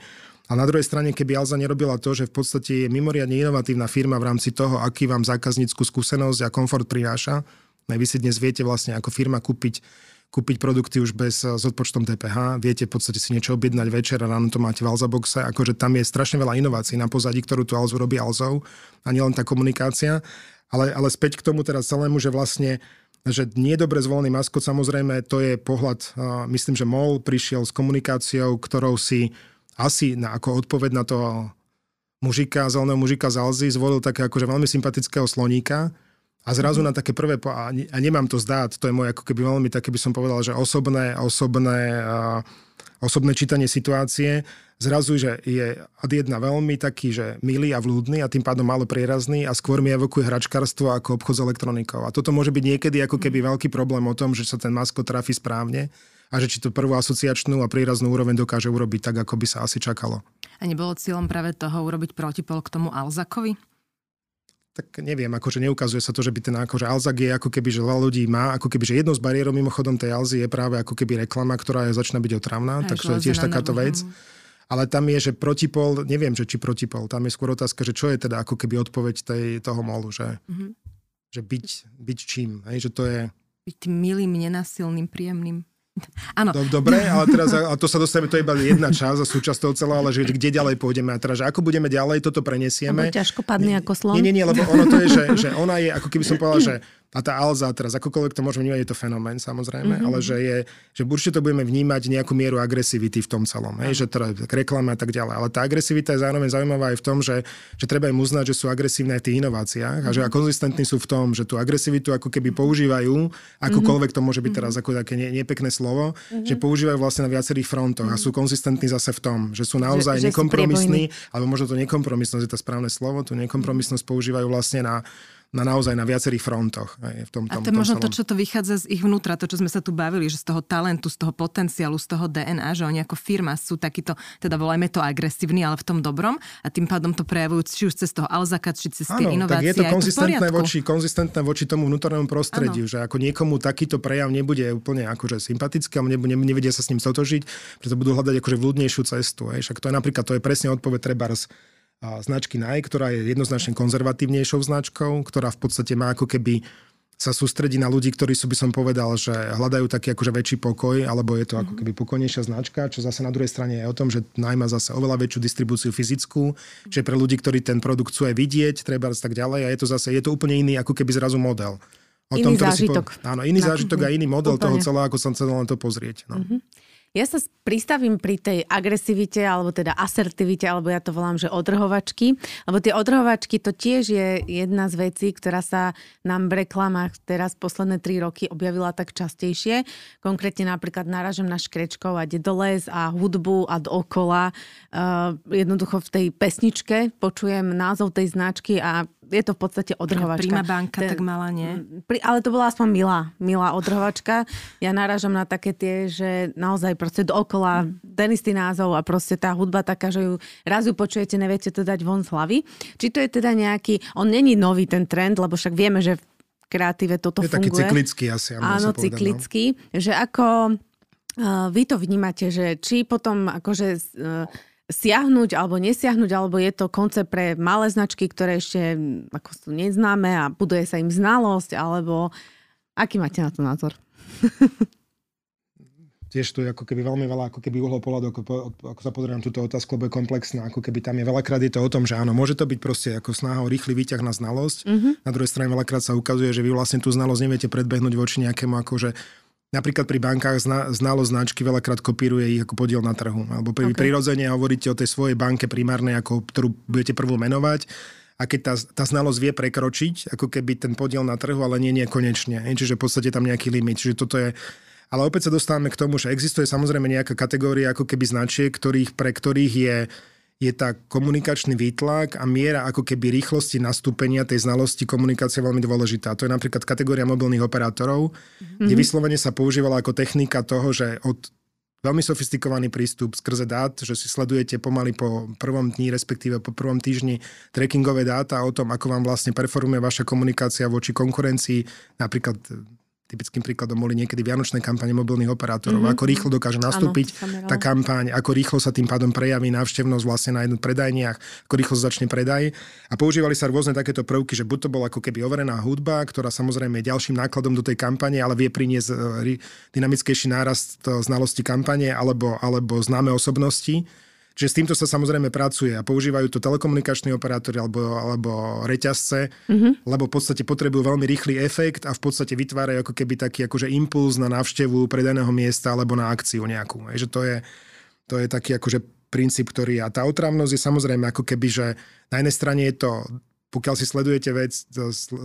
A na druhej strane, keby Alza nerobila to, že v podstate je mimoriadne inovatívna firma v rámci toho, aký vám zákazníckú skúsenosť a komfort prináša, vy si dnes viete vlastne ako firma kúpiť kúpiť produkty už bez eh, s odpočtom DPH, viete v podstate si niečo objednať večer a ráno to máte v Alza boxe, akože tam je strašne veľa inovácií na pozadí, ktorú tu Alzu robí Alzou a nielen tá komunikácia, ale, ale späť k tomu teraz celému, že vlastne že nie dobre zvolený maskot, samozrejme, to je pohľad, uh, myslím, že MOL prišiel s komunikáciou, ktorou si asi na, ako odpoveď na toho mužika, zeleného mužika z Alzy zvolil také akože veľmi sympatického sloníka, a zrazu na také prvé, a nemám to zdáť, to je moje ako keby veľmi také by som povedal, že osobné, osobné, osobné čítanie situácie, zrazu, že je ad jedna veľmi taký, že milý a vľúdny a tým pádom málo prierazný a skôr mi evokuje hračkarstvo ako obchod s elektronikou. A toto môže byť niekedy ako keby veľký problém o tom, že sa ten masko trafi správne a že či tú prvú asociačnú a príraznú úroveň dokáže urobiť tak, ako by sa asi čakalo. A nebolo cieľom práve toho urobiť protipol k tomu Alzakovi? Tak neviem, akože neukazuje sa to, že by ten akože Alzak je ako keby, že veľa ľudí má, ako keby, že jednou z bariérov mimochodom tej Alzy je práve ako keby reklama, ktorá je, začína byť otravná, tak to je tiež takáto vec. Ale tam je, že protipol, neviem, že či protipol, tam je skôr otázka, že čo je teda ako keby odpoveď tej, toho molu, že, mm-hmm. že byť, byť čím, hej, že to je... Byť tým milým, nenasilným, príjemným. Áno. Dobre, ale teraz, a to sa dostaneme, to je iba jedna časť a súčasť toho celého, ale že kde ďalej pôjdeme a teraz, že ako budeme ďalej toto prenesieme. Lebo ťažko padne ako slon. Nie, nie, nie, lebo ono to je, že, že ona je, ako keby som povedal, že a tá Alza, teraz akokoľvek to môžeme vnímať, je to fenomén samozrejme, mm-hmm. ale že, je, že určite to budeme vnímať nejakú mieru agresivity v tom celom, hej, že teda reklama a tak ďalej. Ale tá agresivita je zároveň zaujímavá aj v tom, že, že treba im uznať, že sú agresívne aj v tých inováciách mm-hmm. a že a konzistentní sú v tom, že tú agresivitu ako keby používajú, akokoľvek to môže byť teraz ako také ne, nepekné slovo, mm-hmm. že používajú vlastne na viacerých frontoch mm-hmm. a sú konzistentní zase v tom, že sú naozaj že, nekompromisní, alebo možno to nekompromisnosť je to správne slovo, tú nekompromisnosť používajú vlastne na na naozaj na viacerých frontoch. Aj v tom, tom, a to je možno to, čo to vychádza z ich vnútra, to, čo sme sa tu bavili, že z toho talentu, z toho potenciálu, z toho DNA, že oni ako firma sú takýto, teda volajme to agresívni, ale v tom dobrom a tým pádom to prejavujú či už cez toho Alzaka, či cez tie Áno, inovácie. Tak je to konzistentné, voči, konzistentné voči tomu vnútornému prostrediu, ano. že ako niekomu takýto prejav nebude úplne akože sympatický, alebo nebude, nevedia sa s ním stotožiť, preto budú hľadať akože vľúdnejšiu cestu. Aj. Však to je napríklad, to je presne odpoveď Trebars značky Nike, ktorá je jednoznačne konzervatívnejšou značkou, ktorá v podstate má ako keby sa sústredí na ľudí, ktorí sú, by som povedal, že hľadajú taký akože väčší pokoj, alebo je to ako mhm. keby pokojnejšia značka, čo zase na druhej strane je o tom, že najmá zase oveľa väčšiu distribúciu fyzickú, čiže pre ľudí, ktorí ten produkt chcú aj vidieť, treba tak ďalej a je to zase, je to úplne iný ako keby zrazu model. O iný tom, zážitok. Po, áno, iný zážitok a iný model úplne. toho celého, ako som chcel len to pozrieť. No. Mm-hmm. Ja sa pristavím pri tej agresivite, alebo teda asertivite, alebo ja to volám, že odrhovačky. Lebo tie odrhovačky to tiež je jedna z vecí, ktorá sa nám v reklamách teraz posledné tri roky objavila tak častejšie. Konkrétne napríklad naražam na škrečkov a dedoles a hudbu a dookola. Uh, jednoducho v tej pesničke počujem názov tej značky a je to v podstate odrhovačka. Prima banka Ten, tak mala, nie? Pri, ale to bola aspoň milá, milá odrhovačka. Ja náražam na také tie, že naozaj proste dookola mm. ten istý názov a proste tá hudba taká, že ju raz ju počujete, neviete to dať von z hlavy. Či to je teda nejaký, on není nový ten trend, lebo však vieme, že v kreatíve toto je funguje. Je taký cyklický asi. Áno, povedať, cyklický. No. Že ako uh, vy to vnímate, že či potom akože uh, siahnuť alebo nesiahnuť, alebo je to koncept pre malé značky, ktoré ešte ako sú neznáme a buduje sa im znalosť, alebo aký máte na to názor? tiež tu je ako keby veľmi veľa ako keby uhlov pohľadu, ako, ako sa pozriem túto otázku, lebo je komplexná, ako keby tam je veľakrát je to o tom, že áno, môže to byť proste ako snaha o rýchly výťah na znalosť. Mm-hmm. Na druhej strane veľakrát sa ukazuje, že vy vlastne tú znalosť neviete predbehnúť voči nejakému akože Napríklad pri bankách zna, znalo značky veľakrát kopíruje ich ako podiel na trhu. Alebo pri, okay. prirodzene hovoríte o tej svojej banke primárnej, ako, ktorú budete prvú menovať a keď tá, tá znalosť vie prekročiť, ako keby ten podiel na trhu, ale nie nekonečne. Čiže v podstate tam nejaký limit. Čiže toto je ale opäť sa dostávame k tomu, že existuje samozrejme nejaká kategória ako keby značiek, ktorých, pre ktorých je, je tá komunikačný výtlak a miera ako keby rýchlosti nastúpenia tej znalosti komunikácie veľmi dôležitá. To je napríklad kategória mobilných operátorov, mm-hmm. kde vyslovene sa používala ako technika toho, že od veľmi sofistikovaný prístup skrze dát, že si sledujete pomaly po prvom dni, respektíve po prvom týždni trackingové dáta o tom, ako vám vlastne performuje vaša komunikácia voči konkurencii, napríklad typickým príkladom boli niekedy vianočné kampane mobilných operátorov. Mm-hmm. Ako rýchlo dokáže nastúpiť ano, tá kampaň, ako rýchlo sa tým pádom prejaví návštevnosť vlastne na jednu predajniach, ako rýchlo sa začne predaj. A používali sa rôzne takéto prvky, že buď to bola ako keby overená hudba, ktorá samozrejme je ďalším nákladom do tej kampane, ale vie priniesť e, dynamickejší nárast e, znalosti kampane alebo, alebo známe osobnosti Čiže s týmto sa samozrejme pracuje a používajú to telekomunikační operátori alebo, alebo reťazce, mm-hmm. lebo v podstate potrebujú veľmi rýchly efekt a v podstate vytvárajú ako keby taký akože impuls na návštevu predajného miesta alebo na akciu nejakú. Že to je, to je taký akože princíp, ktorý... A tá otravnosť je samozrejme ako keby, že na jednej strane je to pokiaľ si sledujete vec,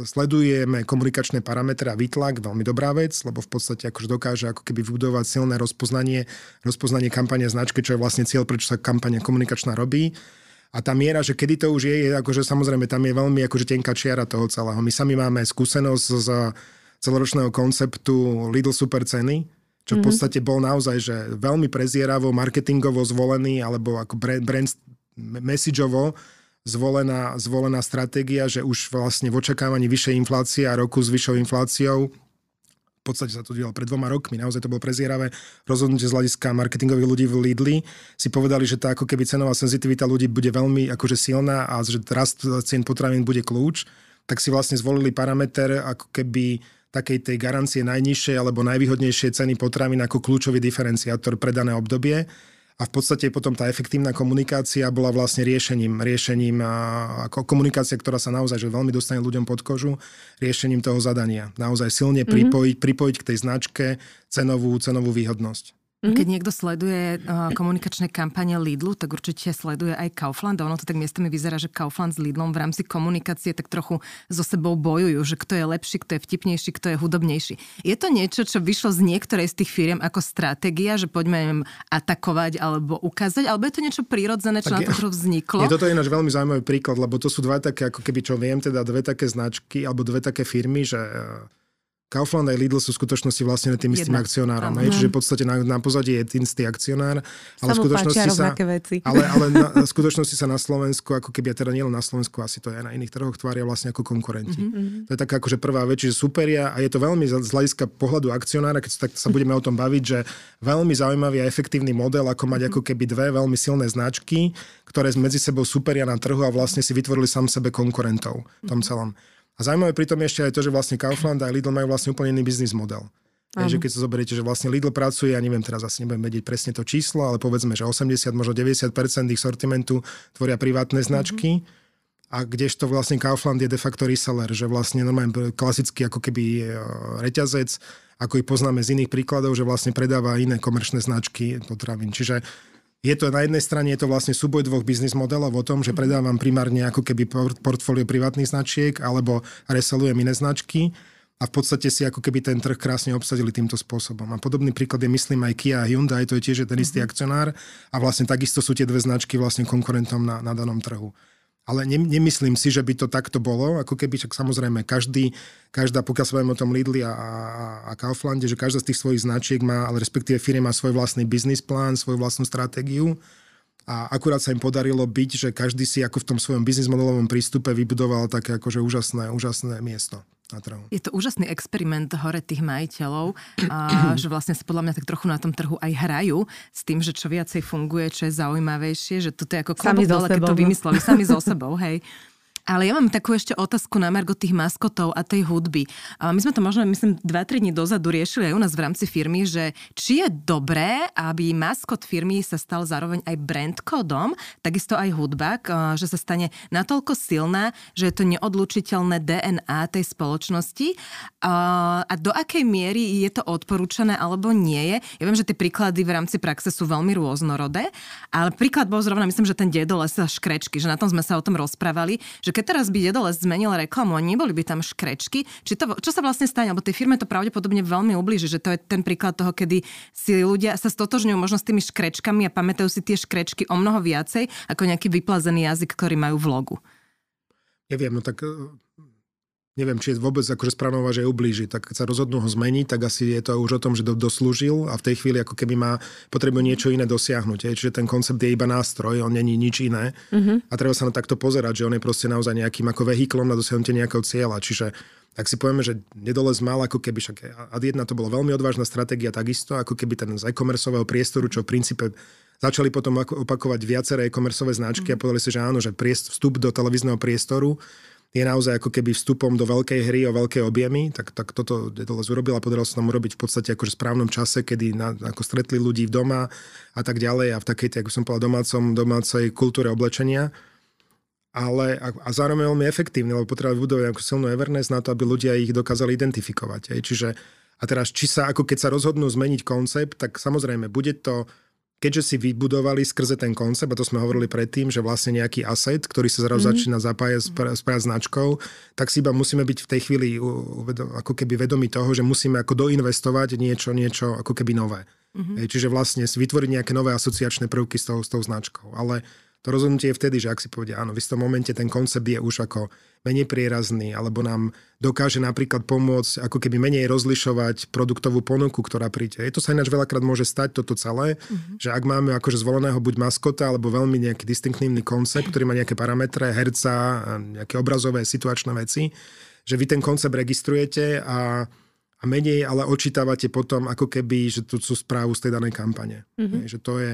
sledujeme komunikačné parametre a výtlak, veľmi dobrá vec, lebo v podstate akože dokáže ako keby vybudovať silné rozpoznanie, rozpoznanie kampane značky, čo je vlastne cieľ, prečo sa kampania komunikačná robí. A tá miera, že kedy to už je, je akože samozrejme tam je veľmi akože tenká čiara toho celého. My sami máme skúsenosť z celoročného konceptu Lidl Super ceny, čo v mhm. podstate bol naozaj že veľmi prezieravo, marketingovo zvolený, alebo ako brand, brand messageovo zvolená, zvolená stratégia, že už vlastne v očakávaní vyššej inflácie a roku s vyššou infláciou v podstate sa to dialo pred dvoma rokmi, naozaj to bolo prezieravé rozhodnutie z hľadiska marketingových ľudí v Lidli. Si povedali, že tá ako keby cenová senzitivita ľudí bude veľmi akože silná a že rast cien potravín bude kľúč, tak si vlastne zvolili parameter ako keby takej tej garancie najnižšej alebo najvýhodnejšej ceny potravín ako kľúčový diferenciátor pre dané obdobie a v podstate potom tá efektívna komunikácia bola vlastne riešením, riešením ako komunikácia, ktorá sa naozaj že veľmi dostane ľuďom pod kožu, riešením toho zadania. Naozaj silne mm-hmm. pripojiť, pripojiť k tej značke cenovú, cenovú výhodnosť. Mm-hmm. Keď niekto sleduje uh, komunikačné kampane Lidlu, tak určite sleduje aj Kaufland. A ono to tak miestami vyzerá, že Kaufland s Lidlom v rámci komunikácie tak trochu so sebou bojujú, že kto je lepší, kto je vtipnejší, kto je hudobnejší. Je to niečo, čo vyšlo z niektorej z tých firiem ako stratégia, že poďme im atakovať alebo ukázať, alebo je to niečo prírodzené, čo tak na to je, vzniklo? Je toto ináč veľmi zaujímavý príklad, lebo to sú dva také, ako keby čo viem, teda dve také značky alebo dve také firmy, že Kaufland aj Lidl sú v skutočnosti vlastne tým istým akcionárom. Hej, čiže v podstate na, na pozadí je ten istý akcionár. Ale v skutočnosti sa, veci. Ale, ale na, v skutočnosti sa na Slovensku, ako keby, teda nielen na Slovensku, asi to je aj na iných trhoch, tvária vlastne ako konkurenti. Mm-hmm. To je taká akože prvá vec, že superia a je to veľmi z hľadiska pohľadu akcionára, keď sa, tak sa budeme o tom baviť, že veľmi zaujímavý a efektívny model, ako mať mm-hmm. ako keby dve veľmi silné značky, ktoré medzi sebou superia na trhu a vlastne si vytvorili sám sebe konkurentov v tom celom. A zaujímavé pri tom ešte aj to, že vlastne Kaufland a Lidl majú vlastne úplne iný biznis model. Je, že keď sa zoberiete, že vlastne Lidl pracuje, ja neviem, teraz asi nebudem vedieť presne to číslo, ale povedzme, že 80, možno 90% ich sortimentu tvoria privátne značky. Mm-hmm. A kdežto vlastne Kaufland je de facto reseller, že vlastne normálne klasický ako keby e, reťazec, ako ich poznáme z iných príkladov, že vlastne predáva iné komerčné značky potravín. Čiže je to na jednej strane je to vlastne súboj dvoch biznis modelov o tom, že predávam primárne ako keby portfólio privátnych značiek alebo reselujem iné značky a v podstate si ako keby ten trh krásne obsadili týmto spôsobom. A podobný príklad je myslím aj Kia a Hyundai, to je tiež ten istý mhm. akcionár a vlastne takisto sú tie dve značky vlastne konkurentom na, na danom trhu. Ale ne, nemyslím si, že by to takto bolo, ako keby, však samozrejme každý, každá, pokiaľ sa o tom Lidli a, a, a Kauflande, že každá z tých svojich značiek má, ale respektíve firma má svoj vlastný biznis plán, svoju vlastnú stratégiu. A akurát sa im podarilo byť, že každý si ako v tom svojom biznis modelovom prístupe vybudoval také akože úžasné, úžasné miesto na trhu. Je to úžasný experiment hore tých majiteľov, a, že vlastne sa podľa mňa tak trochu na tom trhu aj hrajú s tým, že čo viacej funguje, čo je zaujímavejšie, že toto je ako klobúk dole, keď to no. vymysleli sami so sebou, hej. Ale ja mám takú ešte otázku na Margo tých maskotov a tej hudby. My sme to možno, myslím, 2-3 dní dozadu riešili aj u nás v rámci firmy, že či je dobré, aby maskot firmy sa stal zároveň aj brand kódom, takisto aj hudba, že sa stane natoľko silná, že je to neodlučiteľné DNA tej spoločnosti a do akej miery je to odporúčané alebo nie je. Ja viem, že tie príklady v rámci praxe sú veľmi rôznorodé, ale príklad bol zrovna, myslím, že ten dedoles a škrečky, že na tom sme sa o tom rozprávali, že keď teraz by Dedoles zmenil reklamu a neboli by tam škrečky, či to, čo sa vlastne stane? Lebo tej firme to pravdepodobne veľmi ublíži, že to je ten príklad toho, kedy si ľudia sa stotožňujú možno s tými škrečkami a pamätajú si tie škrečky o mnoho viacej ako nejaký vyplazený jazyk, ktorý majú v logu. Neviem, no tak neviem, či je vôbec akože správne že ublíži, tak keď sa rozhodnú ho zmeniť, tak asi je to už o tom, že do, doslúžil a v tej chvíli ako keby má potrebu niečo iné dosiahnuť. Je. Čiže ten koncept je iba nástroj, on není nič iné. Uh-huh. A treba sa na takto pozerať, že on je proste naozaj nejakým ako vehiklom na dosiahnutie nejakého cieľa. Čiže ak si povieme, že nedolez mal ako keby, však ad jedna to bolo veľmi odvážna stratégia takisto, ako keby ten z e-commerceového priestoru, čo v princípe začali potom opakovať viaceré e-commerceové značky uh-huh. a povedali si, že áno, že vstup do televízneho priestoru je naozaj ako keby vstupom do veľkej hry o veľké objemy, tak, tak toto urobil a podarilo sa nám urobiť v podstate akože v správnom čase, kedy na, ako stretli ľudí v doma a tak ďalej a v takej, ako som povedal, domácom, domácej kultúre oblečenia. Ale a, a zároveň veľmi efektívny, lebo potrebovali vybudovať ako silnú Everness na to, aby ľudia ich dokázali identifikovať. Aj. Čiže a teraz, či sa, ako keď sa rozhodnú zmeniť koncept, tak samozrejme, bude to keďže si vybudovali skrze ten koncept, a to sme hovorili predtým, že vlastne nejaký asset, ktorý sa zrazu mm-hmm. začína zapájať s značkou, tak si iba musíme byť v tej chvíli ako keby vedomi toho, že musíme ako doinvestovať niečo, niečo ako keby nové. Mm-hmm. Čiže vlastne vytvoriť nejaké nové asociačné prvky s tou, s tou značkou. Ale to rozhodnutie je vtedy, že ak si povedia, áno, v istom momente ten koncept je už ako menej prierazný, alebo nám dokáže napríklad pomôcť ako keby menej rozlišovať produktovú ponuku, ktorá príde. Je to sa ináč veľakrát môže stať toto celé, mm-hmm. že ak máme akože zvoleného buď maskota, alebo veľmi nejaký distinktívny koncept, ktorý má nejaké parametre, herca, nejaké obrazové situačné veci, že vy ten koncept registrujete a a menej ale očítavate potom ako keby, že tú, tú správu z tej danej kampane. Mm-hmm. Že to je,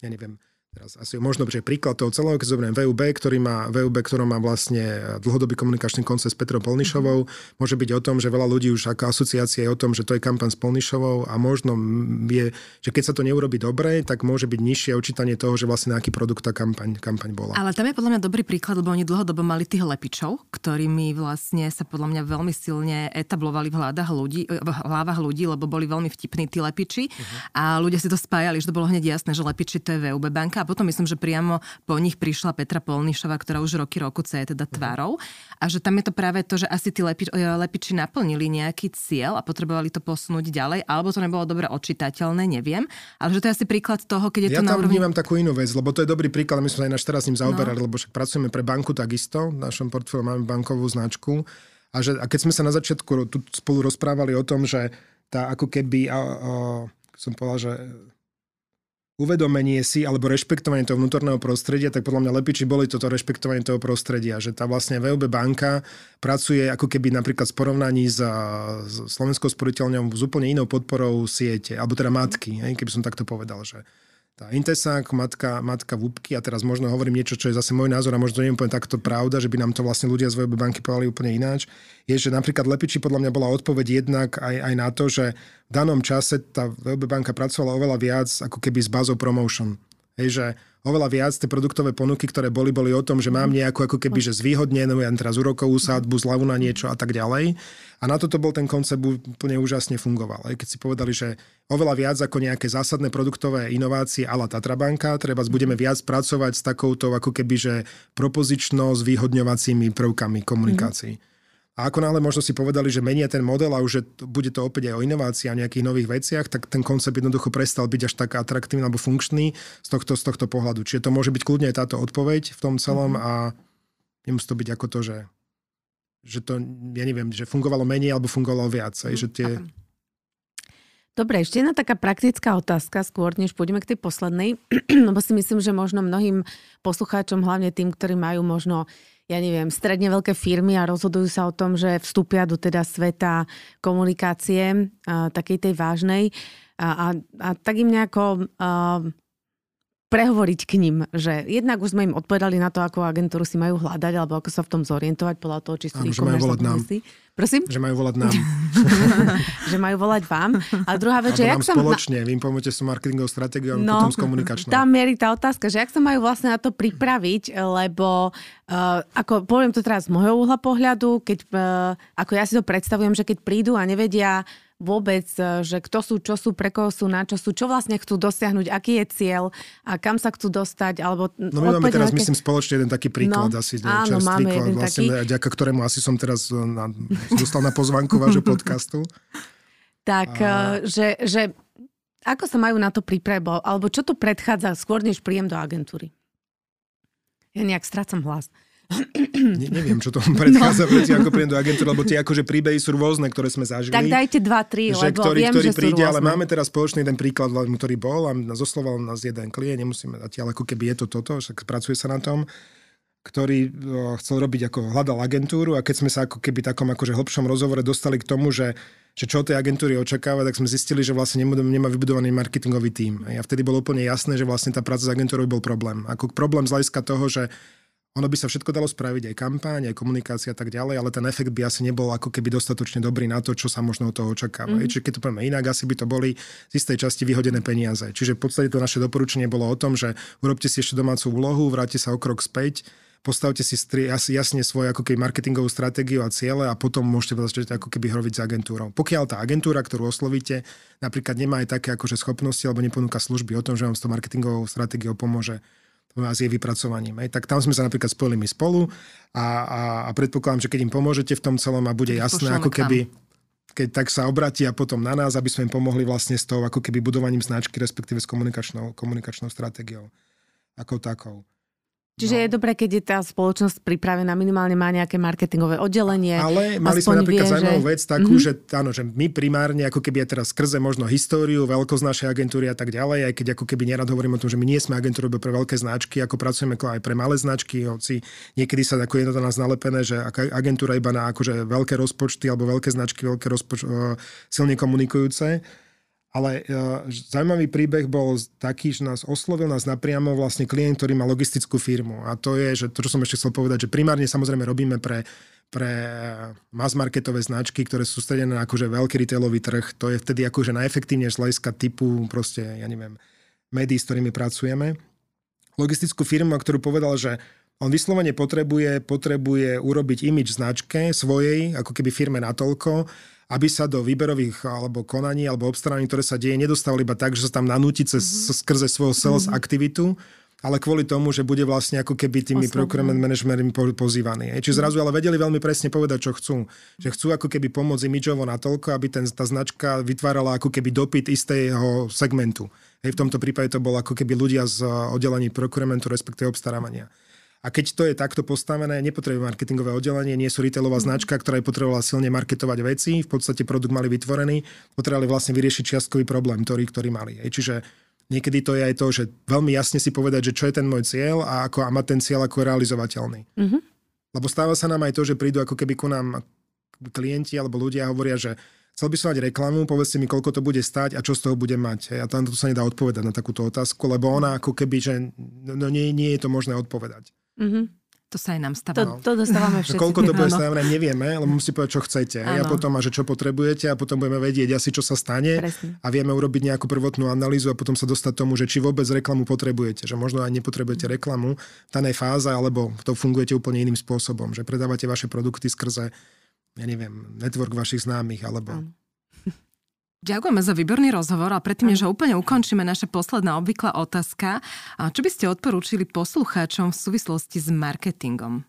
ja neviem, Teraz asi možno, že príklad toho celého, keď zoberiem VUB, ktorý má, VUB, ktorý má vlastne dlhodobý komunikačný koncept s Petrou Polnišovou, mm-hmm. môže byť o tom, že veľa ľudí už ako asociácia je o tom, že to je kampaň s Polnišovou a možno je, že keď sa to neurobi dobre, tak môže byť nižšie očítanie toho, že vlastne na aký produkt tá kampaň, kampaň bola. Ale tam je podľa mňa dobrý príklad, lebo oni dlhodobo mali tých lepičov, ktorými vlastne sa podľa mňa veľmi silne etablovali v hľadách ľudí, v hlavách ľudí, lebo boli veľmi vtipní tí lepiči mm-hmm. a ľudia si to spájali, že to bolo hneď jasné, že lepiči to je VUB banka a potom myslím, že priamo po nich prišla Petra Polnišová, ktorá už roky roku je teda mhm. tvárou. A že tam je to práve to, že asi tí lepi, e, lepiči naplnili nejaký cieľ a potrebovali to posunúť ďalej, alebo to nebolo dobre odčitateľné, neviem. Ale že to je asi príklad toho, keď je ja to na úrovni... vnímam takú inú vec, lebo to je dobrý príklad, my sme sa aj naš teraz ním zaoberali, no. lebo však pracujeme pre banku takisto, v našom portfóliu máme bankovú značku. A, že, a keď sme sa na začiatku tu spolu rozprávali o tom, že tá ako keby, a, a, som povedal, že uvedomenie si alebo rešpektovanie toho vnútorného prostredia, tak podľa mňa Lepiči boli toto rešpektovanie toho prostredia, že tá vlastne VOB banka pracuje ako keby napríklad v porovnaní s, s Slovenskou sporiteľňou s úplne inou podporou siete, alebo teda matky, hej, keby som takto povedal, že tá Intesák, matka, matka Vúbky, a teraz možno hovorím niečo, čo je zase môj názor a možno nie úplne takto pravda, že by nám to vlastne ľudia z VB banky povedali úplne ináč, je, že napríklad Lepiči podľa mňa bola odpoveď jednak aj, aj na to, že v danom čase tá VB banka pracovala oveľa viac ako keby s bazou promotion. Hej, že oveľa viac tie produktové ponuky, ktoré boli, boli o tom, že mám mhm. nejakú ako keby, že zvýhodnenú, ja teraz úrokovú sádbu, zľavu na niečo a tak ďalej. A na toto bol ten koncept úplne úžasne fungoval. Aj keď si povedali, že oveľa viac ako nejaké zásadné produktové inovácie ala Tatrabanka, treba budeme viac pracovať s takouto ako keby, že propozično zvýhodňovacími prvkami komunikácií. Mm-hmm. A ako náhle možno si povedali, že menia ten model a už že bude to opäť aj o inovácii a nejakých nových veciach, tak ten koncept jednoducho prestal byť až tak atraktívny alebo funkčný z tohto, z tohto pohľadu. Čiže to môže byť kľudne aj táto odpoveď v tom celom mm-hmm. a nemusí to byť ako to, že, že to, ja neviem, že fungovalo menej alebo fungovalo viac. Aj, že tie... Dobre, ešte jedna taká praktická otázka, skôr než pôjdeme k tej poslednej, lebo si myslím, že možno mnohým poslucháčom, hlavne tým, ktorí majú možno ja neviem, stredne veľké firmy a rozhodujú sa o tom, že vstúpia do teda sveta komunikácie, a, takej tej vážnej. A, a, a tak im nejako a, prehovoriť k ním, že jednak už sme im odpovedali na to, ako agentúru si majú hľadať, alebo ako sa v tom zorientovať podľa toho, či sú Áno, že majú volať nám. Prosím? Že majú volať nám. že majú volať vám. A druhá vec, že jak sa... spoločne, vy im pomôžete s marketingovou stratégiou, no, potom s komunikačnou. Tam mierí tá otázka, že jak sa majú vlastne na to pripraviť, lebo uh, ako poviem to teraz z môjho uhla pohľadu, keď, uh, ako ja si to predstavujem, že keď prídu a nevedia vôbec, e, že kto sú, čo sú, pre koho sú, na čo sú, čo vlastne chcú dosiahnuť, aký je cieľ a kam sa chcú dostať. Alebo no my máme teraz, myslím, spoločne jeden taký príklad no, asi. Áno, máme jeden vlastne, taký. Ďaká ktorému asi som teraz e, na, dostal na pozvanku vášho podcastu. Tak, a... E, že, že ako sa majú na to pripraviť, alebo čo to predchádza skôr, než príjem do agentúry? Ja nejak strácam hlas. Ne, neviem, čo to predchádza no. ako príjem do agentúry, lebo tie akože príbehy sú rôzne, ktoré sme zažili. Tak dajte dva, tri, že lebo ktorý, viem, ktorý že príde, ale máme teraz spoločný jeden príklad, ktorý bol a zosloval nás jeden klient, nemusíme dať, ale ako keby je to toto, však pracuje sa na tom ktorý chcel robiť ako hľadal agentúru a keď sme sa ako keby takom akože hlbšom rozhovore dostali k tomu, že, že čo od tej agentúry očakáva, tak sme zistili, že vlastne nemá vybudovaný marketingový tím. A vtedy bolo úplne jasné, že vlastne tá práca s agentúrou bol problém. Ako problém z hľadiska toho, že ono by sa všetko dalo spraviť, aj kampáň, aj komunikácia a tak ďalej, ale ten efekt by asi nebol ako keby dostatočne dobrý na to, čo sa možno od toho očakáva. Mm. Čiže keď to povieme inak, asi by to boli z istej časti vyhodené peniaze. Čiže v podstate to naše doporučenie bolo o tom, že urobte si ešte domácu úlohu, vráte sa o krok späť, postavte si stri, jasne svoju ako keby marketingovú stratégiu a ciele a potom môžete začať ako keby hroviť s agentúrou. Pokiaľ tá agentúra, ktorú oslovíte, napríklad nemá aj také akože schopnosti alebo neponúka služby o tom, že vám s tou marketingovou stratégiou pomôže s jej vypracovaním. Aj. Tak tam sme sa napríklad spojili my spolu a, a, a predpokladám, že keď im pomôžete v tom celom a bude jasné, ako keby keď tak sa obratia potom na nás, aby sme im pomohli vlastne s tou ako keby budovaním značky, respektíve s komunikačnou, komunikačnou stratégiou ako takou. Čiže no. je dobré, keď je tá spoločnosť pripravená, minimálne má nejaké marketingové oddelenie. Ale mali sme napríklad vie, zaujímavú že... vec takú, mm-hmm. že, áno, že my primárne, ako keby aj teraz skrze možno históriu, veľkosť našej agentúry a tak ďalej, aj keď ako keby nerad hovorím o tom, že my nie sme agentúrou pre veľké značky, ako pracujeme aj pre malé značky, hoci niekedy sa ako je na nás nalepené, že agentúra iba na akože veľké rozpočty alebo veľké značky, veľké rozpoč- silne komunikujúce ale uh, zaujímavý príbeh bol taký, že nás oslovil nás napriamo vlastne klient, ktorý má logistickú firmu. A to je, že to, čo som ešte chcel povedať, že primárne samozrejme robíme pre pre mass marketové značky, ktoré sú sústredené na akože veľký retailový trh. To je vtedy akože najefektívnejšie z hľadiska typu proste, ja neviem, médií, s ktorými pracujeme. Logistickú firmu, ktorú povedal, že on vyslovene potrebuje, potrebuje urobiť imič značke svojej, ako keby firme natoľko, aby sa do výberových alebo konaní alebo obstarávaní, ktoré sa deje, nedostávali iba tak, že sa tam nanúti cez, mm-hmm. skrze svojho sales mm-hmm. aktivitu, ale kvôli tomu, že bude vlastne ako keby tými Oslovne. procurement managementmi pozývaní. Čiže zrazu ale vedeli veľmi presne povedať, čo chcú. Že chcú ako keby pomôcť imidžovo natoľko, aby ten, tá značka vytvárala ako keby dopyt istého segmentu. Hej, v tomto prípade to bolo ako keby ľudia z oddelení procurementu, respektíve obstarávania. A keď to je takto postavené, nepotrebuje marketingové oddelenie, nie sú retailová mm. značka, ktorá je potrebovala silne marketovať veci, v podstate produkt mali vytvorený, potrebovali vlastne vyriešiť čiastkový problém, ktorý, ktorý mali. Čiže niekedy to je aj to, že veľmi jasne si povedať, že čo je ten môj cieľ a, ako, a mať ten cieľ ako realizovateľný. Mm-hmm. Lebo stáva sa nám aj to, že prídu ako keby ku nám klienti alebo ľudia hovoria, že chcel by som mať reklamu, povedzte mi, koľko to bude stať a čo z toho bude mať. A tam to sa nedá odpovedať na takúto otázku, lebo ona ako keby, že no nie, nie je to možné odpovedať. Mm-hmm. To sa aj nám stáva. To, to dostávame všetci. Koľko to bude stále, nevieme, ale musíte povedať, čo chcete. Ano. A potom, a že čo potrebujete a potom budeme vedieť asi, čo sa stane. Presne. A vieme urobiť nejakú prvotnú analýzu a potom sa dostať tomu, že či vôbec reklamu potrebujete. Že možno aj nepotrebujete reklamu v danej fáze, alebo to fungujete úplne iným spôsobom. Že predávate vaše produkty skrze, ja neviem, network vašich známych, alebo... Ano Ďakujeme za výborný rozhovor a predtým, než ho úplne ukončíme, naša posledná obvyklá otázka. Čo by ste odporúčili poslucháčom v súvislosti s marketingom?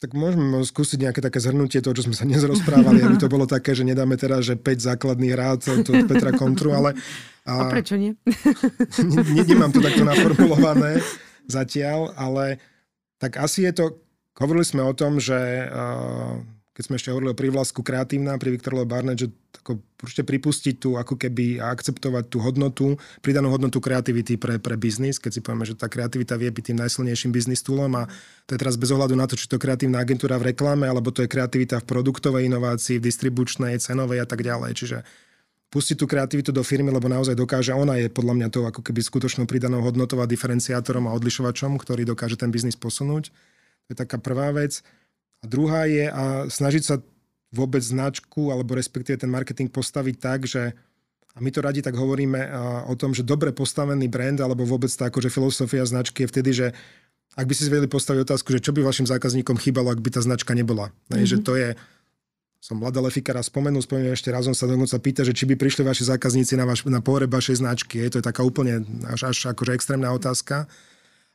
Tak môžeme skúsiť nejaké také zhrnutie toho, čo sme sa dnes rozprávali, aby to bolo také, že nedáme teraz, že 5 základných rád od Petra Kontru, ale... A, a prečo nie? ne, nemám to takto naformulované zatiaľ, ale tak asi je to... Hovorili sme o tom, že uh, keď sme ešte hovorili o prívlasku kreatívna pri Viktor Barnett, že ako určite pripustiť tu ako keby a akceptovať tú hodnotu, pridanú hodnotu kreativity pre, pre biznis, keď si povieme, že tá kreativita vie byť tým najsilnejším biznis toolom a to je teraz bez ohľadu na to, či to je kreatívna agentúra v reklame, alebo to je kreativita v produktovej inovácii, v distribučnej, cenovej a tak ďalej. Čiže pustiť tú kreativitu do firmy, lebo naozaj dokáže, ona je podľa mňa to ako keby skutočnou pridanou hodnotou a diferenciátorom a odlišovačom, ktorý dokáže ten biznis posunúť. To je taká prvá vec. A druhá je a snažiť sa vôbec značku alebo respektíve ten marketing postaviť tak, že a my to radi tak hovoríme o tom, že dobre postavený brand alebo vôbec tá akože filozofia značky je vtedy, že ak by si vedeli postaviť otázku, že čo by vašim zákazníkom chýbalo, ak by tá značka nebola. Mm-hmm. Že to je, som mladá Lefika raz spomenul, spomenul ešte raz, on sa dokonca pýta, že či by prišli vaši zákazníci na, vaš, na pohreb vašej značky. Je to je taká úplne až, až akože extrémna otázka.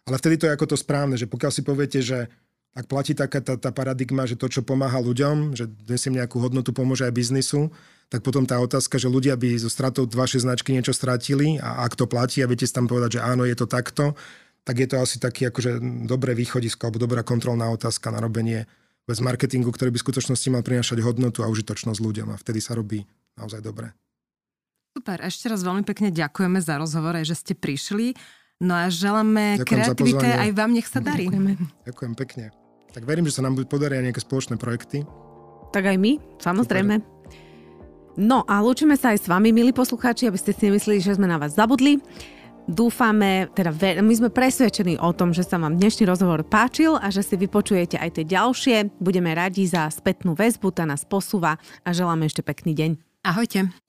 Ale vtedy to je ako to správne, že pokiaľ si poviete, že ak platí taká tá, tá paradigma, že to, čo pomáha ľuďom, že nesiem nejakú hodnotu, pomôže aj biznisu, tak potom tá otázka, že ľudia by zo stratou vašej značky niečo stratili a ak to platí a viete si tam povedať, že áno, je to takto, tak je to asi taký akože dobré východisko alebo dobrá kontrolná otázka na robenie bez marketingu, ktorý by v skutočnosti mal prinášať hodnotu a užitočnosť ľuďom a vtedy sa robí naozaj dobre. Super, ešte raz veľmi pekne ďakujeme za rozhovor, že ste prišli. No a želáme Ďakujem kreativite aj vám, nech sa darí. Ďakujeme. Ďakujem pekne. Tak verím, že sa nám podaria nejaké spoločné projekty. Tak aj my, samozrejme. Super. No a lúčime sa aj s vami, milí poslucháči, aby ste si nemysleli, že sme na vás zabudli. Dúfame, teda my sme presvedčení o tom, že sa vám dnešný rozhovor páčil a že si vypočujete aj tie ďalšie. Budeme radi za spätnú väzbu, tá nás posúva a želáme ešte pekný deň. Ahojte.